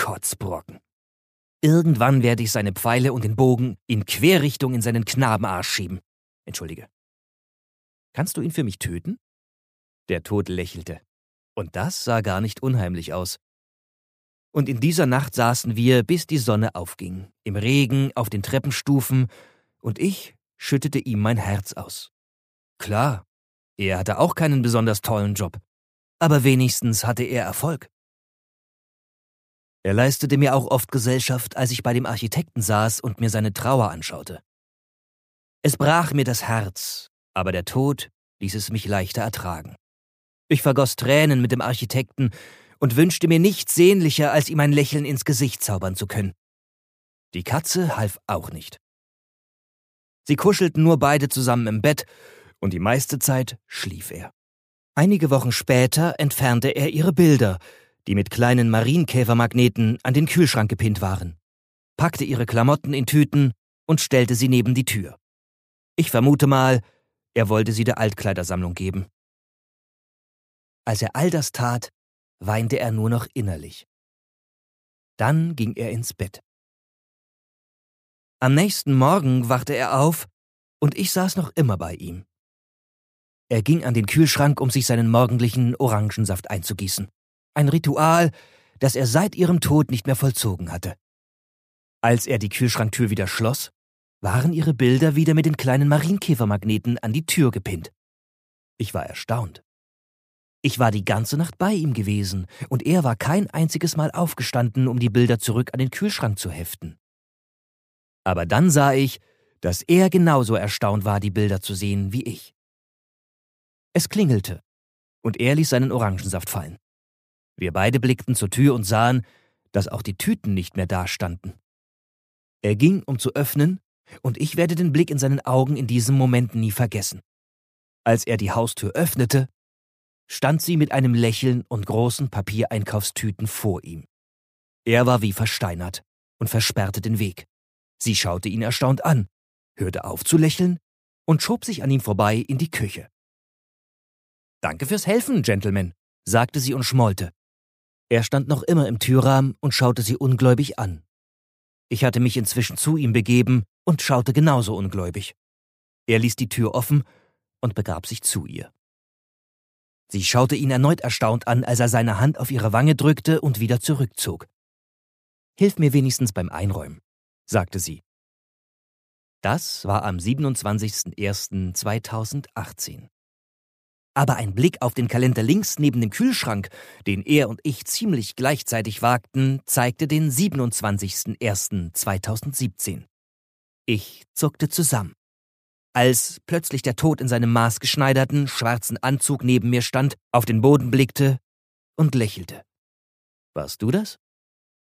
Kotzbrocken. Irgendwann werde ich seine Pfeile und den Bogen in Querrichtung in seinen Knabenarsch schieben. Entschuldige. Kannst du ihn für mich töten? Der Tod lächelte. Und das sah gar nicht unheimlich aus. Und in dieser Nacht saßen wir, bis die Sonne aufging, im Regen, auf den Treppenstufen, und ich schüttete ihm mein Herz aus. Klar, er hatte auch keinen besonders tollen Job, aber wenigstens hatte er Erfolg. Er leistete mir auch oft Gesellschaft, als ich bei dem Architekten saß und mir seine Trauer anschaute. Es brach mir das Herz, aber der Tod ließ es mich leichter ertragen. Ich vergoss Tränen mit dem Architekten und wünschte mir nichts sehnlicher, als ihm ein Lächeln ins Gesicht zaubern zu können. Die Katze half auch nicht. Sie kuschelten nur beide zusammen im Bett, und die meiste Zeit schlief er. Einige Wochen später entfernte er ihre Bilder, die mit kleinen Marienkäfermagneten an den Kühlschrank gepinnt waren, packte ihre Klamotten in Tüten und stellte sie neben die Tür. Ich vermute mal, er wollte sie der Altkleidersammlung geben. Als er all das tat, weinte er nur noch innerlich. Dann ging er ins Bett. Am nächsten Morgen wachte er auf und ich saß noch immer bei ihm. Er ging an den Kühlschrank, um sich seinen morgendlichen Orangensaft einzugießen. Ein Ritual, das er seit ihrem Tod nicht mehr vollzogen hatte. Als er die Kühlschranktür wieder schloss, waren ihre Bilder wieder mit den kleinen Marienkäfermagneten an die Tür gepinnt. Ich war erstaunt. Ich war die ganze Nacht bei ihm gewesen, und er war kein einziges Mal aufgestanden, um die Bilder zurück an den Kühlschrank zu heften. Aber dann sah ich, dass er genauso erstaunt war, die Bilder zu sehen wie ich. Es klingelte, und er ließ seinen Orangensaft fallen. Wir beide blickten zur Tür und sahen, dass auch die Tüten nicht mehr dastanden. Er ging, um zu öffnen, und ich werde den Blick in seinen Augen in diesem Moment nie vergessen. Als er die Haustür öffnete, stand sie mit einem Lächeln und großen Papiereinkaufstüten vor ihm. Er war wie versteinert und versperrte den Weg. Sie schaute ihn erstaunt an, hörte auf zu lächeln und schob sich an ihm vorbei in die Küche. Danke fürs Helfen, Gentleman, sagte sie und schmollte. Er stand noch immer im Türrahmen und schaute sie ungläubig an. Ich hatte mich inzwischen zu ihm begeben und schaute genauso ungläubig. Er ließ die Tür offen und begab sich zu ihr. Sie schaute ihn erneut erstaunt an, als er seine Hand auf ihre Wange drückte und wieder zurückzog. Hilf mir wenigstens beim Einräumen, sagte sie. Das war am 27.01.2018. Aber ein Blick auf den Kalender links neben dem Kühlschrank, den er und ich ziemlich gleichzeitig wagten, zeigte den 27.01.2017. Ich zuckte zusammen. Als plötzlich der Tod in seinem maßgeschneiderten, schwarzen Anzug neben mir stand, auf den Boden blickte und lächelte. Warst du das?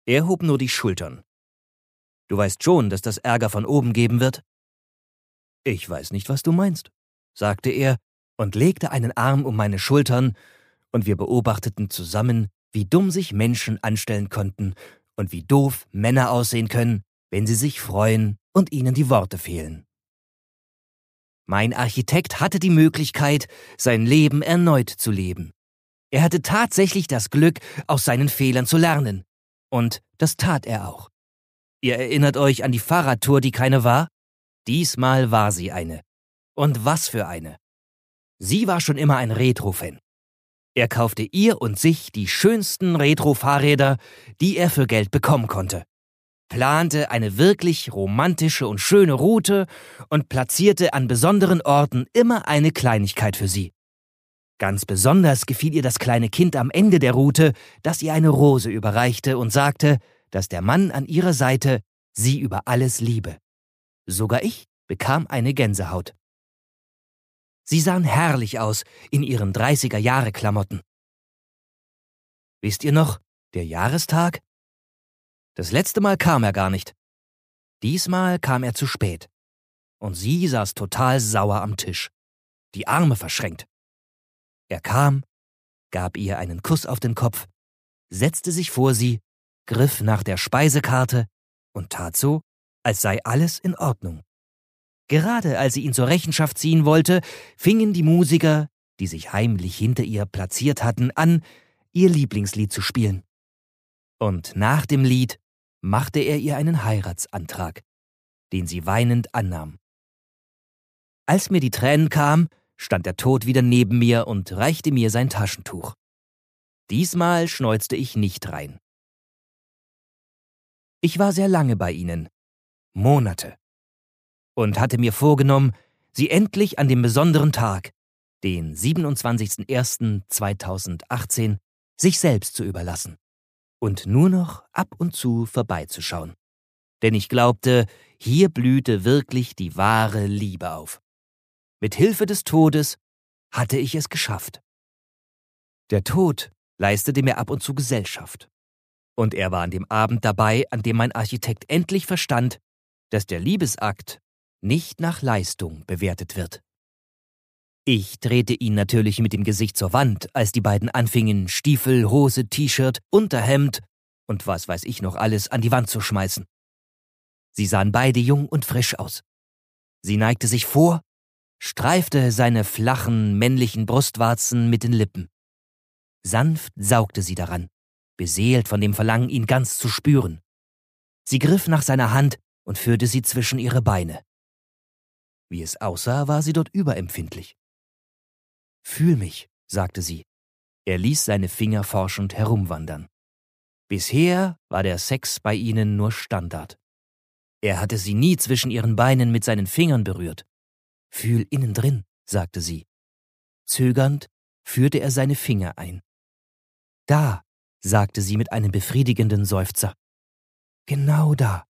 Er hob nur die Schultern. Du weißt schon, dass das Ärger von oben geben wird? Ich weiß nicht, was du meinst, sagte er und legte einen Arm um meine Schultern, und wir beobachteten zusammen, wie dumm sich Menschen anstellen konnten und wie doof Männer aussehen können, wenn sie sich freuen und ihnen die Worte fehlen. Mein Architekt hatte die Möglichkeit, sein Leben erneut zu leben. Er hatte tatsächlich das Glück, aus seinen Fehlern zu lernen. Und das tat er auch. Ihr erinnert euch an die Fahrradtour, die keine war? Diesmal war sie eine. Und was für eine. Sie war schon immer ein Retro-Fan. Er kaufte ihr und sich die schönsten Retro-Fahrräder, die er für Geld bekommen konnte, plante eine wirklich romantische und schöne Route und platzierte an besonderen Orten immer eine Kleinigkeit für sie. Ganz besonders gefiel ihr das kleine Kind am Ende der Route, das ihr eine Rose überreichte und sagte, dass der Mann an ihrer Seite sie über alles liebe. Sogar ich bekam eine Gänsehaut. Sie sahen herrlich aus in ihren 30er Jahre Klamotten. Wisst ihr noch, der Jahrestag? Das letzte Mal kam er gar nicht. Diesmal kam er zu spät. Und sie saß total sauer am Tisch, die Arme verschränkt. Er kam, gab ihr einen Kuss auf den Kopf, setzte sich vor sie, griff nach der Speisekarte und tat so, als sei alles in Ordnung. Gerade als sie ihn zur Rechenschaft ziehen wollte, fingen die Musiker, die sich heimlich hinter ihr platziert hatten, an, ihr Lieblingslied zu spielen. Und nach dem Lied machte er ihr einen Heiratsantrag, den sie weinend annahm. Als mir die Tränen kamen, stand der Tod wieder neben mir und reichte mir sein Taschentuch. Diesmal schneuzte ich nicht rein. Ich war sehr lange bei ihnen. Monate und hatte mir vorgenommen, sie endlich an dem besonderen Tag, den 27.01.2018, sich selbst zu überlassen und nur noch ab und zu vorbeizuschauen. Denn ich glaubte, hier blühte wirklich die wahre Liebe auf. Mit Hilfe des Todes hatte ich es geschafft. Der Tod leistete mir ab und zu Gesellschaft. Und er war an dem Abend dabei, an dem mein Architekt endlich verstand, dass der Liebesakt nicht nach Leistung bewertet wird. Ich drehte ihn natürlich mit dem Gesicht zur Wand, als die beiden anfingen, Stiefel, Hose, T-Shirt, Unterhemd und was weiß ich noch alles an die Wand zu schmeißen. Sie sahen beide jung und frisch aus. Sie neigte sich vor, streifte seine flachen, männlichen Brustwarzen mit den Lippen. Sanft saugte sie daran, beseelt von dem Verlangen, ihn ganz zu spüren. Sie griff nach seiner Hand und führte sie zwischen ihre Beine. Wie es aussah, war sie dort überempfindlich. Fühl mich, sagte sie. Er ließ seine Finger forschend herumwandern. Bisher war der Sex bei ihnen nur Standard. Er hatte sie nie zwischen ihren Beinen mit seinen Fingern berührt. Fühl innen drin, sagte sie. Zögernd führte er seine Finger ein. Da, sagte sie mit einem befriedigenden Seufzer. Genau da.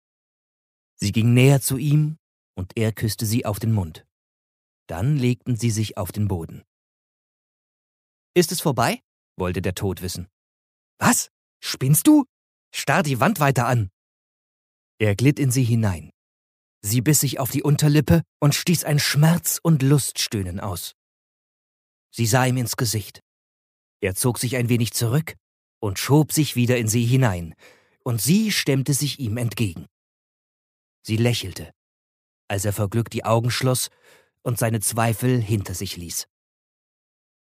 Sie ging näher zu ihm und er küsste sie auf den Mund. Dann legten sie sich auf den Boden. Ist es vorbei? wollte der Tod wissen. Was? Spinnst du? Starr die Wand weiter an. Er glitt in sie hinein. Sie biss sich auf die Unterlippe und stieß ein Schmerz- und Luststöhnen aus. Sie sah ihm ins Gesicht. Er zog sich ein wenig zurück und schob sich wieder in sie hinein, und sie stemmte sich ihm entgegen. Sie lächelte, als er vor Glück die Augen schloss und seine Zweifel hinter sich ließ.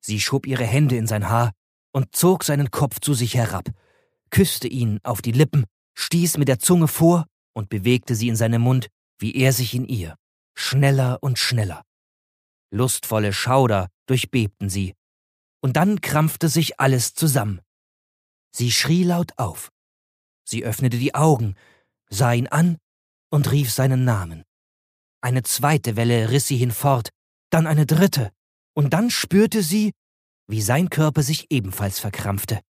Sie schob ihre Hände in sein Haar und zog seinen Kopf zu sich herab, küsste ihn auf die Lippen, stieß mit der Zunge vor und bewegte sie in seinem Mund, wie er sich in ihr, schneller und schneller. Lustvolle Schauder durchbebten sie, und dann krampfte sich alles zusammen. Sie schrie laut auf. Sie öffnete die Augen, sah ihn an und rief seinen Namen. Eine zweite Welle riss sie hinfort, dann eine dritte, und dann spürte sie, wie sein Körper sich ebenfalls verkrampfte.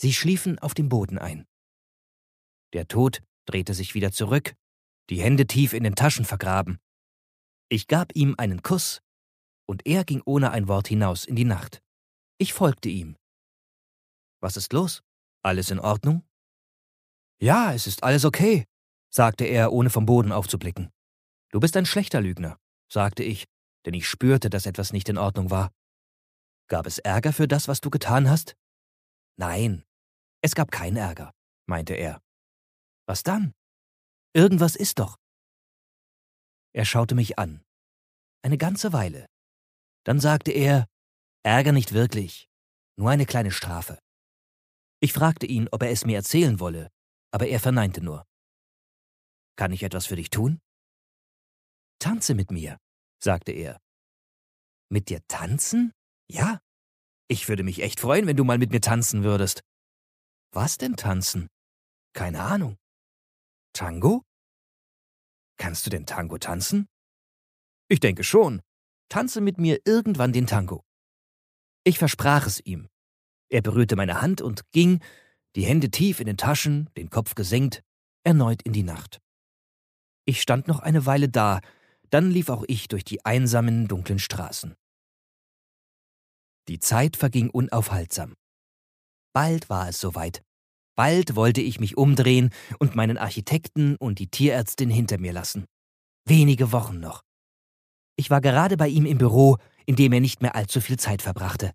Sie schliefen auf dem Boden ein. Der Tod drehte sich wieder zurück, die Hände tief in den Taschen vergraben. Ich gab ihm einen Kuss, und er ging ohne ein Wort hinaus in die Nacht. Ich folgte ihm. Was ist los? Alles in Ordnung? Ja, es ist alles okay, sagte er, ohne vom Boden aufzublicken. Du bist ein schlechter Lügner, sagte ich, denn ich spürte, dass etwas nicht in Ordnung war. Gab es Ärger für das, was du getan hast? Nein, es gab keinen Ärger, meinte er. Was dann? Irgendwas ist doch. Er schaute mich an. Eine ganze Weile. Dann sagte er, Ärger nicht wirklich, nur eine kleine Strafe. Ich fragte ihn, ob er es mir erzählen wolle, aber er verneinte nur. Kann ich etwas für dich tun? Tanze mit mir, sagte er. Mit dir tanzen? Ja. Ich würde mich echt freuen, wenn du mal mit mir tanzen würdest. Was denn tanzen? Keine Ahnung. Tango? Kannst du denn Tango tanzen? Ich denke schon. Tanze mit mir irgendwann den Tango. Ich versprach es ihm. Er berührte meine Hand und ging, die Hände tief in den Taschen, den Kopf gesenkt, erneut in die Nacht. Ich stand noch eine Weile da, dann lief auch ich durch die einsamen, dunklen Straßen. Die Zeit verging unaufhaltsam. Bald war es soweit. Bald wollte ich mich umdrehen und meinen Architekten und die Tierärztin hinter mir lassen. Wenige Wochen noch. Ich war gerade bei ihm im Büro, in dem er nicht mehr allzu viel Zeit verbrachte.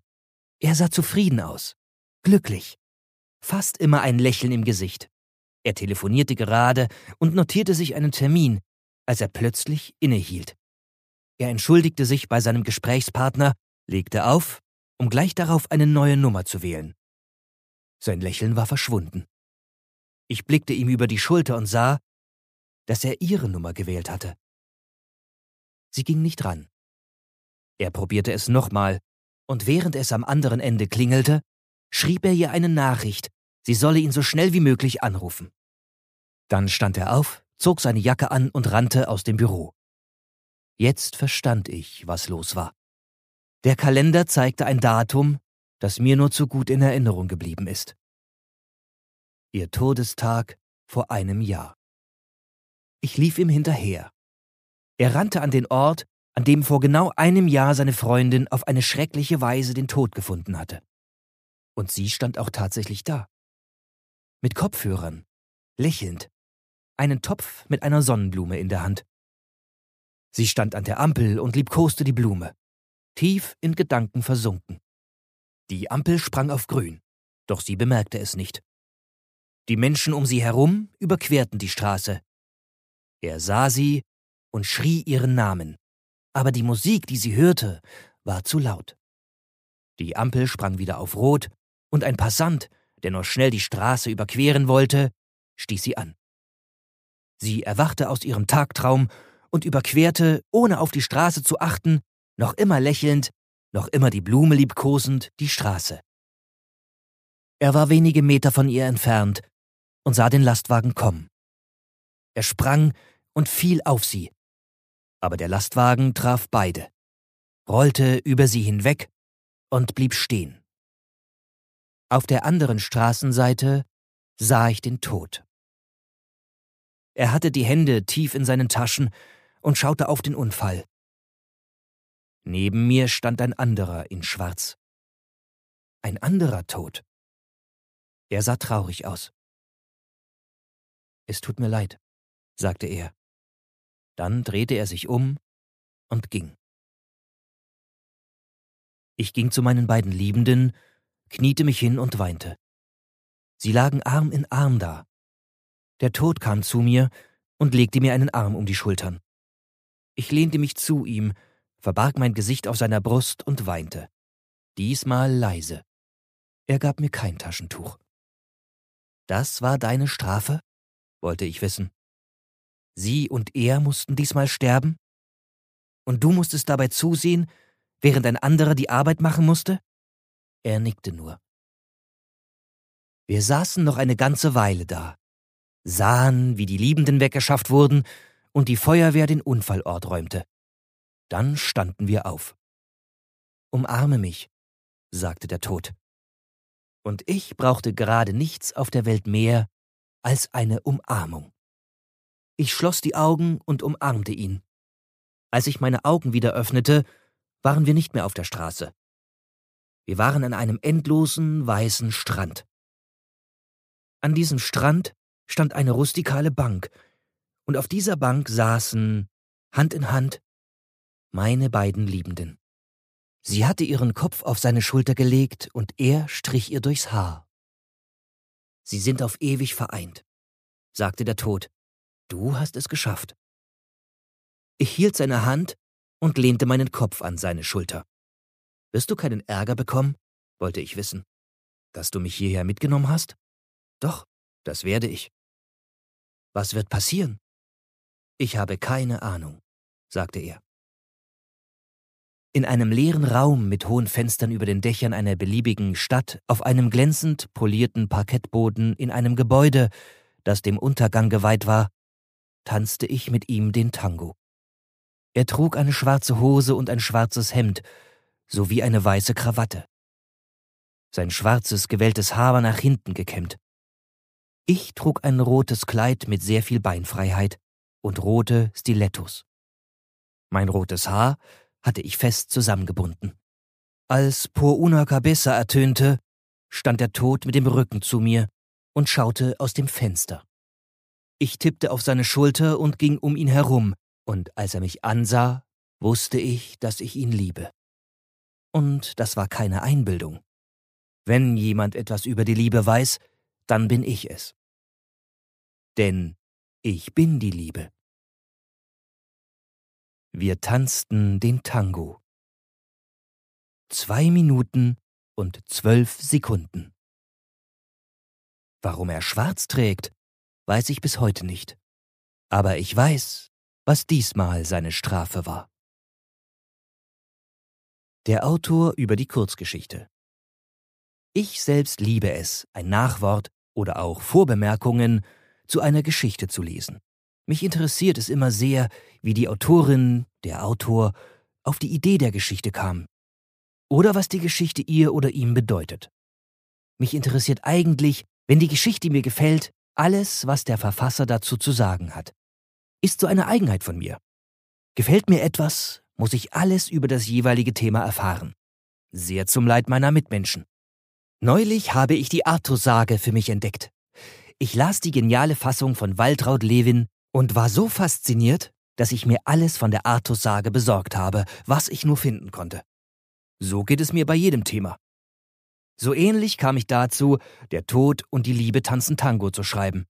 Er sah zufrieden aus, glücklich, fast immer ein Lächeln im Gesicht. Er telefonierte gerade und notierte sich einen Termin, als er plötzlich innehielt. Er entschuldigte sich bei seinem Gesprächspartner, legte auf, um gleich darauf eine neue Nummer zu wählen. Sein Lächeln war verschwunden. Ich blickte ihm über die Schulter und sah, dass er ihre Nummer gewählt hatte. Sie ging nicht ran. Er probierte es nochmal, und während es am anderen Ende klingelte, schrieb er ihr eine Nachricht, sie solle ihn so schnell wie möglich anrufen. Dann stand er auf, zog seine Jacke an und rannte aus dem Büro. Jetzt verstand ich, was los war. Der Kalender zeigte ein Datum, das mir nur zu gut in Erinnerung geblieben ist. Ihr Todestag vor einem Jahr. Ich lief ihm hinterher. Er rannte an den Ort, an dem vor genau einem Jahr seine Freundin auf eine schreckliche Weise den Tod gefunden hatte. Und sie stand auch tatsächlich da. Mit Kopfhörern, lächelnd, einen Topf mit einer Sonnenblume in der Hand. Sie stand an der Ampel und liebkoste die Blume, tief in Gedanken versunken. Die Ampel sprang auf grün, doch sie bemerkte es nicht. Die Menschen um sie herum überquerten die Straße. Er sah sie und schrie ihren Namen, aber die Musik, die sie hörte, war zu laut. Die Ampel sprang wieder auf Rot, und ein Passant, der nur schnell die Straße überqueren wollte, stieß sie an. Sie erwachte aus ihrem Tagtraum und überquerte, ohne auf die Straße zu achten, noch immer lächelnd, noch immer die Blume liebkosend, die Straße. Er war wenige Meter von ihr entfernt und sah den Lastwagen kommen. Er sprang und fiel auf sie. Aber der Lastwagen traf beide, rollte über sie hinweg und blieb stehen. Auf der anderen Straßenseite sah ich den Tod. Er hatte die Hände tief in seinen Taschen und schaute auf den Unfall. Neben mir stand ein anderer in Schwarz. Ein anderer Tod. Er sah traurig aus. Es tut mir leid, sagte er. Dann drehte er sich um und ging. Ich ging zu meinen beiden Liebenden, kniete mich hin und weinte. Sie lagen Arm in Arm da. Der Tod kam zu mir und legte mir einen Arm um die Schultern. Ich lehnte mich zu ihm, verbarg mein Gesicht auf seiner Brust und weinte. Diesmal leise. Er gab mir kein Taschentuch. Das war deine Strafe? wollte ich wissen. Sie und er mussten diesmal sterben? Und du musstest dabei zusehen, während ein anderer die Arbeit machen musste? Er nickte nur. Wir saßen noch eine ganze Weile da, sahen, wie die Liebenden weggeschafft wurden und die Feuerwehr den Unfallort räumte. Dann standen wir auf. Umarme mich, sagte der Tod. Und ich brauchte gerade nichts auf der Welt mehr als eine Umarmung. Ich schloss die Augen und umarmte ihn. Als ich meine Augen wieder öffnete, waren wir nicht mehr auf der Straße. Wir waren an einem endlosen weißen Strand. An diesem Strand stand eine rustikale Bank, und auf dieser Bank saßen, Hand in Hand, meine beiden Liebenden. Sie hatte ihren Kopf auf seine Schulter gelegt und er strich ihr durchs Haar. Sie sind auf ewig vereint, sagte der Tod. Du hast es geschafft. Ich hielt seine Hand und lehnte meinen Kopf an seine Schulter. Wirst du keinen Ärger bekommen? wollte ich wissen. Dass du mich hierher mitgenommen hast? Doch, das werde ich. Was wird passieren? Ich habe keine Ahnung, sagte er. In einem leeren Raum mit hohen Fenstern über den Dächern einer beliebigen Stadt, auf einem glänzend polierten Parkettboden in einem Gebäude, das dem Untergang geweiht war, tanzte ich mit ihm den Tango. Er trug eine schwarze Hose und ein schwarzes Hemd sowie eine weiße Krawatte. Sein schwarzes, gewelltes Haar war nach hinten gekämmt. Ich trug ein rotes Kleid mit sehr viel Beinfreiheit und rote Stilettos. Mein rotes Haar hatte ich fest zusammengebunden. Als Por una cabeza ertönte, stand der Tod mit dem Rücken zu mir und schaute aus dem Fenster. Ich tippte auf seine Schulter und ging um ihn herum, und als er mich ansah, wusste ich, dass ich ihn liebe. Und das war keine Einbildung. Wenn jemand etwas über die Liebe weiß, dann bin ich es. Denn ich bin die Liebe. Wir tanzten den Tango. Zwei Minuten und zwölf Sekunden. Warum er schwarz trägt, weiß ich bis heute nicht. Aber ich weiß, was diesmal seine Strafe war. Der Autor über die Kurzgeschichte. Ich selbst liebe es, ein Nachwort oder auch Vorbemerkungen zu einer Geschichte zu lesen. Mich interessiert es immer sehr, wie die Autorin, der Autor, auf die Idee der Geschichte kam. Oder was die Geschichte ihr oder ihm bedeutet. Mich interessiert eigentlich, wenn die Geschichte mir gefällt, alles, was der Verfasser dazu zu sagen hat. Ist so eine Eigenheit von mir. Gefällt mir etwas, muss ich alles über das jeweilige Thema erfahren. Sehr zum Leid meiner Mitmenschen. Neulich habe ich die Artus-Sage für mich entdeckt. Ich las die geniale Fassung von Waltraud Lewin und war so fasziniert, dass ich mir alles von der Artus-Sage besorgt habe, was ich nur finden konnte. So geht es mir bei jedem Thema. So ähnlich kam ich dazu, der Tod und die Liebe tanzen Tango zu schreiben.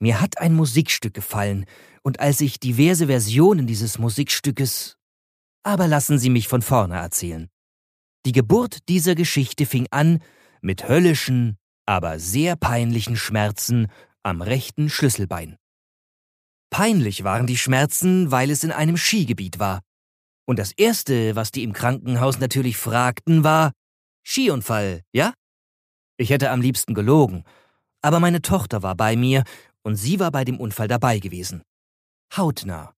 Mir hat ein Musikstück gefallen, und als ich diverse Versionen dieses Musikstückes. Aber lassen Sie mich von vorne erzählen. Die Geburt dieser Geschichte fing an mit höllischen, aber sehr peinlichen Schmerzen am rechten Schlüsselbein. Peinlich waren die Schmerzen, weil es in einem Skigebiet war. Und das Erste, was die im Krankenhaus natürlich fragten, war Skiunfall, ja? Ich hätte am liebsten gelogen, aber meine Tochter war bei mir und sie war bei dem Unfall dabei gewesen. Hautnah.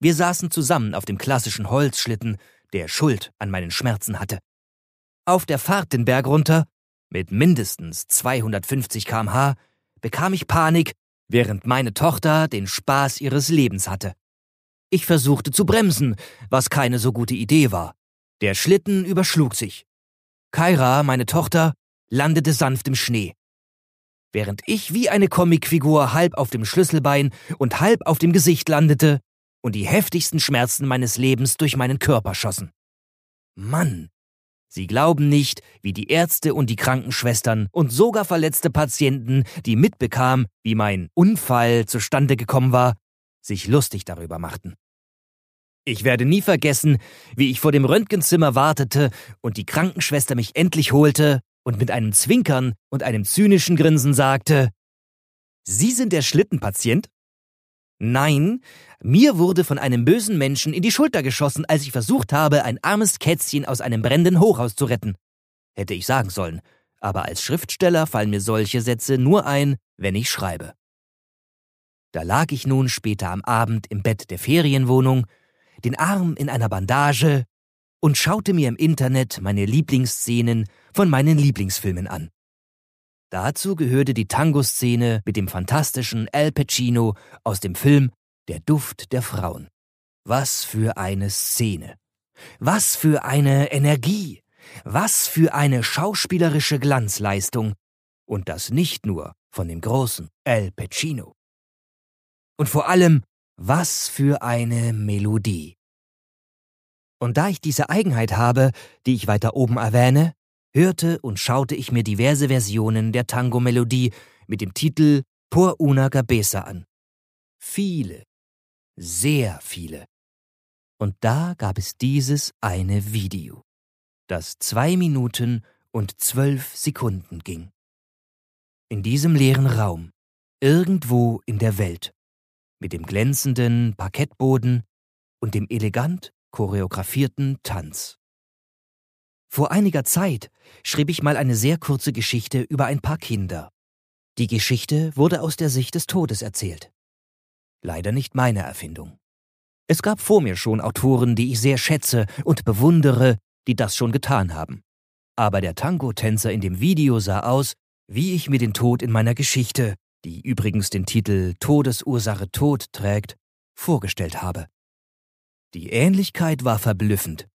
Wir saßen zusammen auf dem klassischen Holzschlitten, der Schuld an meinen Schmerzen hatte. Auf der Fahrt den Berg runter, mit mindestens 250 kmh, bekam ich Panik während meine Tochter den Spaß ihres Lebens hatte. Ich versuchte zu bremsen, was keine so gute Idee war. Der Schlitten überschlug sich. Kaira, meine Tochter, landete sanft im Schnee. während ich wie eine Comicfigur halb auf dem Schlüsselbein und halb auf dem Gesicht landete und die heftigsten Schmerzen meines Lebens durch meinen Körper schossen. Mann, Sie glauben nicht, wie die Ärzte und die Krankenschwestern und sogar verletzte Patienten, die mitbekamen, wie mein Unfall zustande gekommen war, sich lustig darüber machten. Ich werde nie vergessen, wie ich vor dem Röntgenzimmer wartete und die Krankenschwester mich endlich holte und mit einem Zwinkern und einem zynischen Grinsen sagte, Sie sind der Schlittenpatient? Nein, mir wurde von einem bösen Menschen in die Schulter geschossen, als ich versucht habe, ein armes Kätzchen aus einem brennenden Hochhaus zu retten. Hätte ich sagen sollen, aber als Schriftsteller fallen mir solche Sätze nur ein, wenn ich schreibe. Da lag ich nun später am Abend im Bett der Ferienwohnung, den Arm in einer Bandage und schaute mir im Internet meine Lieblingsszenen von meinen Lieblingsfilmen an. Dazu gehörte die Tango-Szene mit dem fantastischen Al Pacino aus dem Film Der Duft der Frauen. Was für eine Szene. Was für eine Energie. Was für eine schauspielerische Glanzleistung. Und das nicht nur von dem großen Al Pacino. Und vor allem, was für eine Melodie. Und da ich diese Eigenheit habe, die ich weiter oben erwähne, hörte und schaute ich mir diverse Versionen der Tango-Melodie mit dem Titel Por una cabeza an. Viele, sehr viele. Und da gab es dieses eine Video, das zwei Minuten und zwölf Sekunden ging. In diesem leeren Raum, irgendwo in der Welt, mit dem glänzenden Parkettboden und dem elegant choreografierten Tanz. Vor einiger Zeit schrieb ich mal eine sehr kurze Geschichte über ein paar Kinder. Die Geschichte wurde aus der Sicht des Todes erzählt. Leider nicht meine Erfindung. Es gab vor mir schon Autoren, die ich sehr schätze und bewundere, die das schon getan haben. Aber der Tango-Tänzer in dem Video sah aus, wie ich mir den Tod in meiner Geschichte, die übrigens den Titel Todesursache Tod trägt, vorgestellt habe. Die Ähnlichkeit war verblüffend.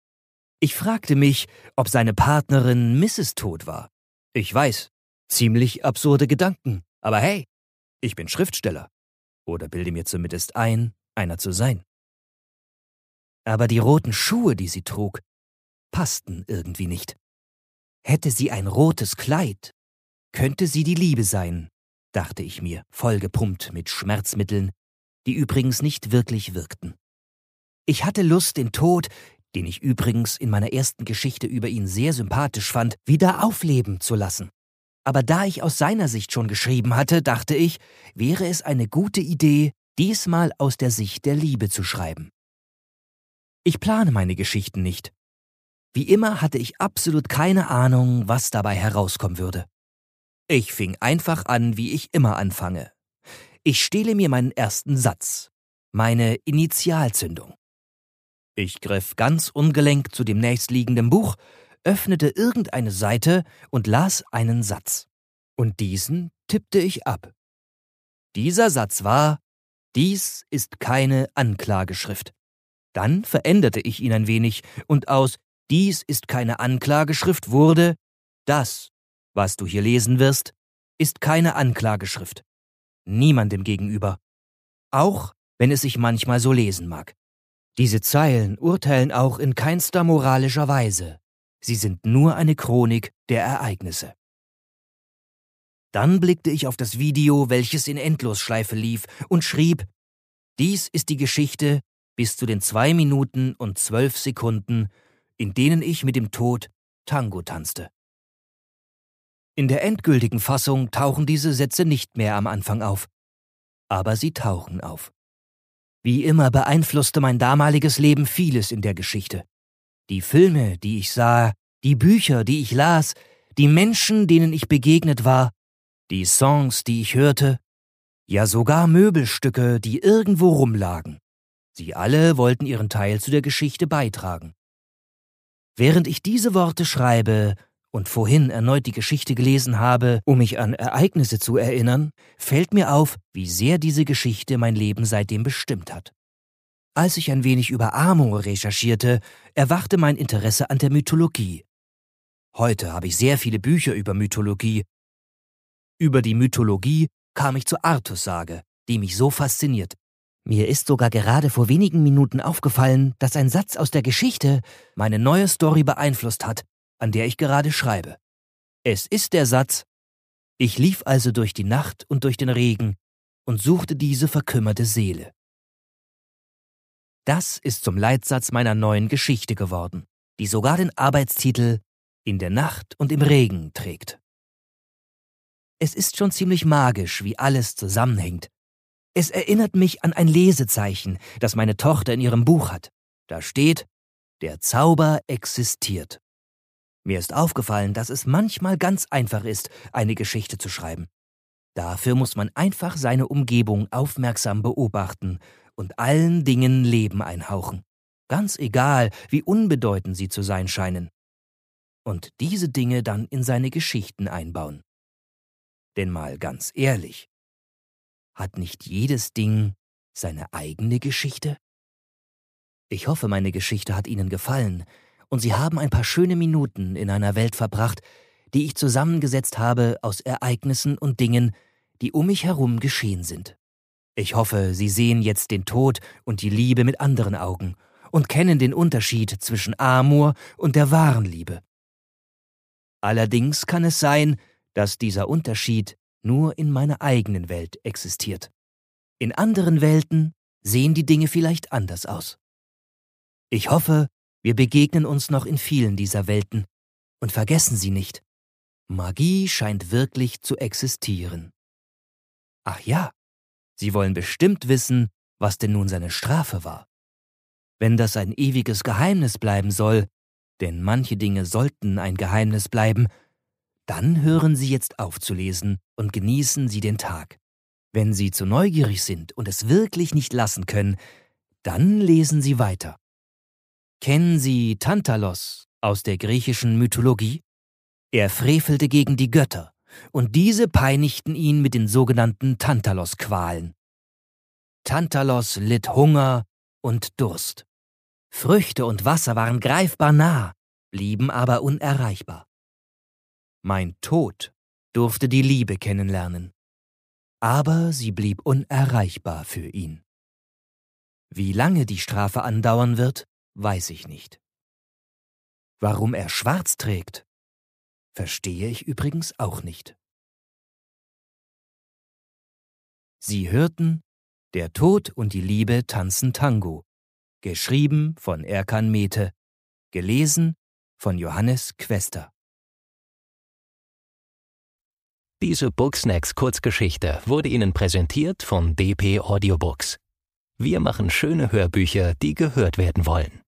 Ich fragte mich, ob seine Partnerin Mrs. Tod war. Ich weiß, ziemlich absurde Gedanken, aber hey, ich bin Schriftsteller. Oder bilde mir zumindest ein, einer zu sein. Aber die roten Schuhe, die sie trug, passten irgendwie nicht. Hätte sie ein rotes Kleid, könnte sie die Liebe sein, dachte ich mir, vollgepumpt mit Schmerzmitteln, die übrigens nicht wirklich wirkten. Ich hatte Lust, den Tod, den ich übrigens in meiner ersten Geschichte über ihn sehr sympathisch fand, wieder aufleben zu lassen. Aber da ich aus seiner Sicht schon geschrieben hatte, dachte ich, wäre es eine gute Idee, diesmal aus der Sicht der Liebe zu schreiben. Ich plane meine Geschichten nicht. Wie immer hatte ich absolut keine Ahnung, was dabei herauskommen würde. Ich fing einfach an, wie ich immer anfange. Ich stehle mir meinen ersten Satz, meine Initialzündung. Ich griff ganz ungelenk zu dem nächstliegenden Buch, öffnete irgendeine Seite und las einen Satz. Und diesen tippte ich ab. Dieser Satz war Dies ist keine Anklageschrift. Dann veränderte ich ihn ein wenig, und aus Dies ist keine Anklageschrift wurde Das, was du hier lesen wirst, ist keine Anklageschrift. Niemandem gegenüber. Auch wenn es sich manchmal so lesen mag. Diese Zeilen urteilen auch in keinster moralischer Weise. Sie sind nur eine Chronik der Ereignisse. Dann blickte ich auf das Video, welches in Endlosschleife lief, und schrieb, dies ist die Geschichte bis zu den zwei Minuten und zwölf Sekunden, in denen ich mit dem Tod Tango tanzte. In der endgültigen Fassung tauchen diese Sätze nicht mehr am Anfang auf. Aber sie tauchen auf. Wie immer beeinflusste mein damaliges Leben vieles in der Geschichte. Die Filme, die ich sah, die Bücher, die ich las, die Menschen, denen ich begegnet war, die Songs, die ich hörte, ja sogar Möbelstücke, die irgendwo rumlagen. Sie alle wollten ihren Teil zu der Geschichte beitragen. Während ich diese Worte schreibe, und vorhin erneut die Geschichte gelesen habe, um mich an Ereignisse zu erinnern, fällt mir auf, wie sehr diese Geschichte mein Leben seitdem bestimmt hat. Als ich ein wenig über Amor recherchierte, erwachte mein Interesse an der Mythologie. Heute habe ich sehr viele Bücher über Mythologie. Über die Mythologie kam ich zur Artussage, die mich so fasziniert. Mir ist sogar gerade vor wenigen Minuten aufgefallen, dass ein Satz aus der Geschichte meine neue Story beeinflusst hat, an der ich gerade schreibe. Es ist der Satz Ich lief also durch die Nacht und durch den Regen und suchte diese verkümmerte Seele. Das ist zum Leitsatz meiner neuen Geschichte geworden, die sogar den Arbeitstitel In der Nacht und im Regen trägt. Es ist schon ziemlich magisch, wie alles zusammenhängt. Es erinnert mich an ein Lesezeichen, das meine Tochter in ihrem Buch hat. Da steht, der Zauber existiert. Mir ist aufgefallen, dass es manchmal ganz einfach ist, eine Geschichte zu schreiben. Dafür muss man einfach seine Umgebung aufmerksam beobachten und allen Dingen Leben einhauchen, ganz egal, wie unbedeutend sie zu sein scheinen. Und diese Dinge dann in seine Geschichten einbauen. Denn mal ganz ehrlich, hat nicht jedes Ding seine eigene Geschichte? Ich hoffe, meine Geschichte hat Ihnen gefallen und Sie haben ein paar schöne Minuten in einer Welt verbracht, die ich zusammengesetzt habe aus Ereignissen und Dingen, die um mich herum geschehen sind. Ich hoffe, Sie sehen jetzt den Tod und die Liebe mit anderen Augen und kennen den Unterschied zwischen Amor und der wahren Liebe. Allerdings kann es sein, dass dieser Unterschied nur in meiner eigenen Welt existiert. In anderen Welten sehen die Dinge vielleicht anders aus. Ich hoffe, wir begegnen uns noch in vielen dieser Welten und vergessen Sie nicht, Magie scheint wirklich zu existieren. Ach ja, Sie wollen bestimmt wissen, was denn nun seine Strafe war. Wenn das ein ewiges Geheimnis bleiben soll, denn manche Dinge sollten ein Geheimnis bleiben, dann hören Sie jetzt auf zu lesen und genießen Sie den Tag. Wenn Sie zu neugierig sind und es wirklich nicht lassen können, dann lesen Sie weiter. Kennen Sie Tantalos aus der griechischen Mythologie? Er frevelte gegen die Götter, und diese peinigten ihn mit den sogenannten Tantalos-Qualen. Tantalos litt Hunger und Durst. Früchte und Wasser waren greifbar nah, blieben aber unerreichbar. Mein Tod durfte die Liebe kennenlernen, aber sie blieb unerreichbar für ihn. Wie lange die Strafe andauern wird, weiß ich nicht. Warum er schwarz trägt, verstehe ich übrigens auch nicht. Sie hörten Der Tod und die Liebe tanzen Tango, geschrieben von Erkan Mete, gelesen von Johannes Quester. Diese Booksnacks Kurzgeschichte wurde Ihnen präsentiert von DP Audiobooks. Wir machen schöne Hörbücher, die gehört werden wollen.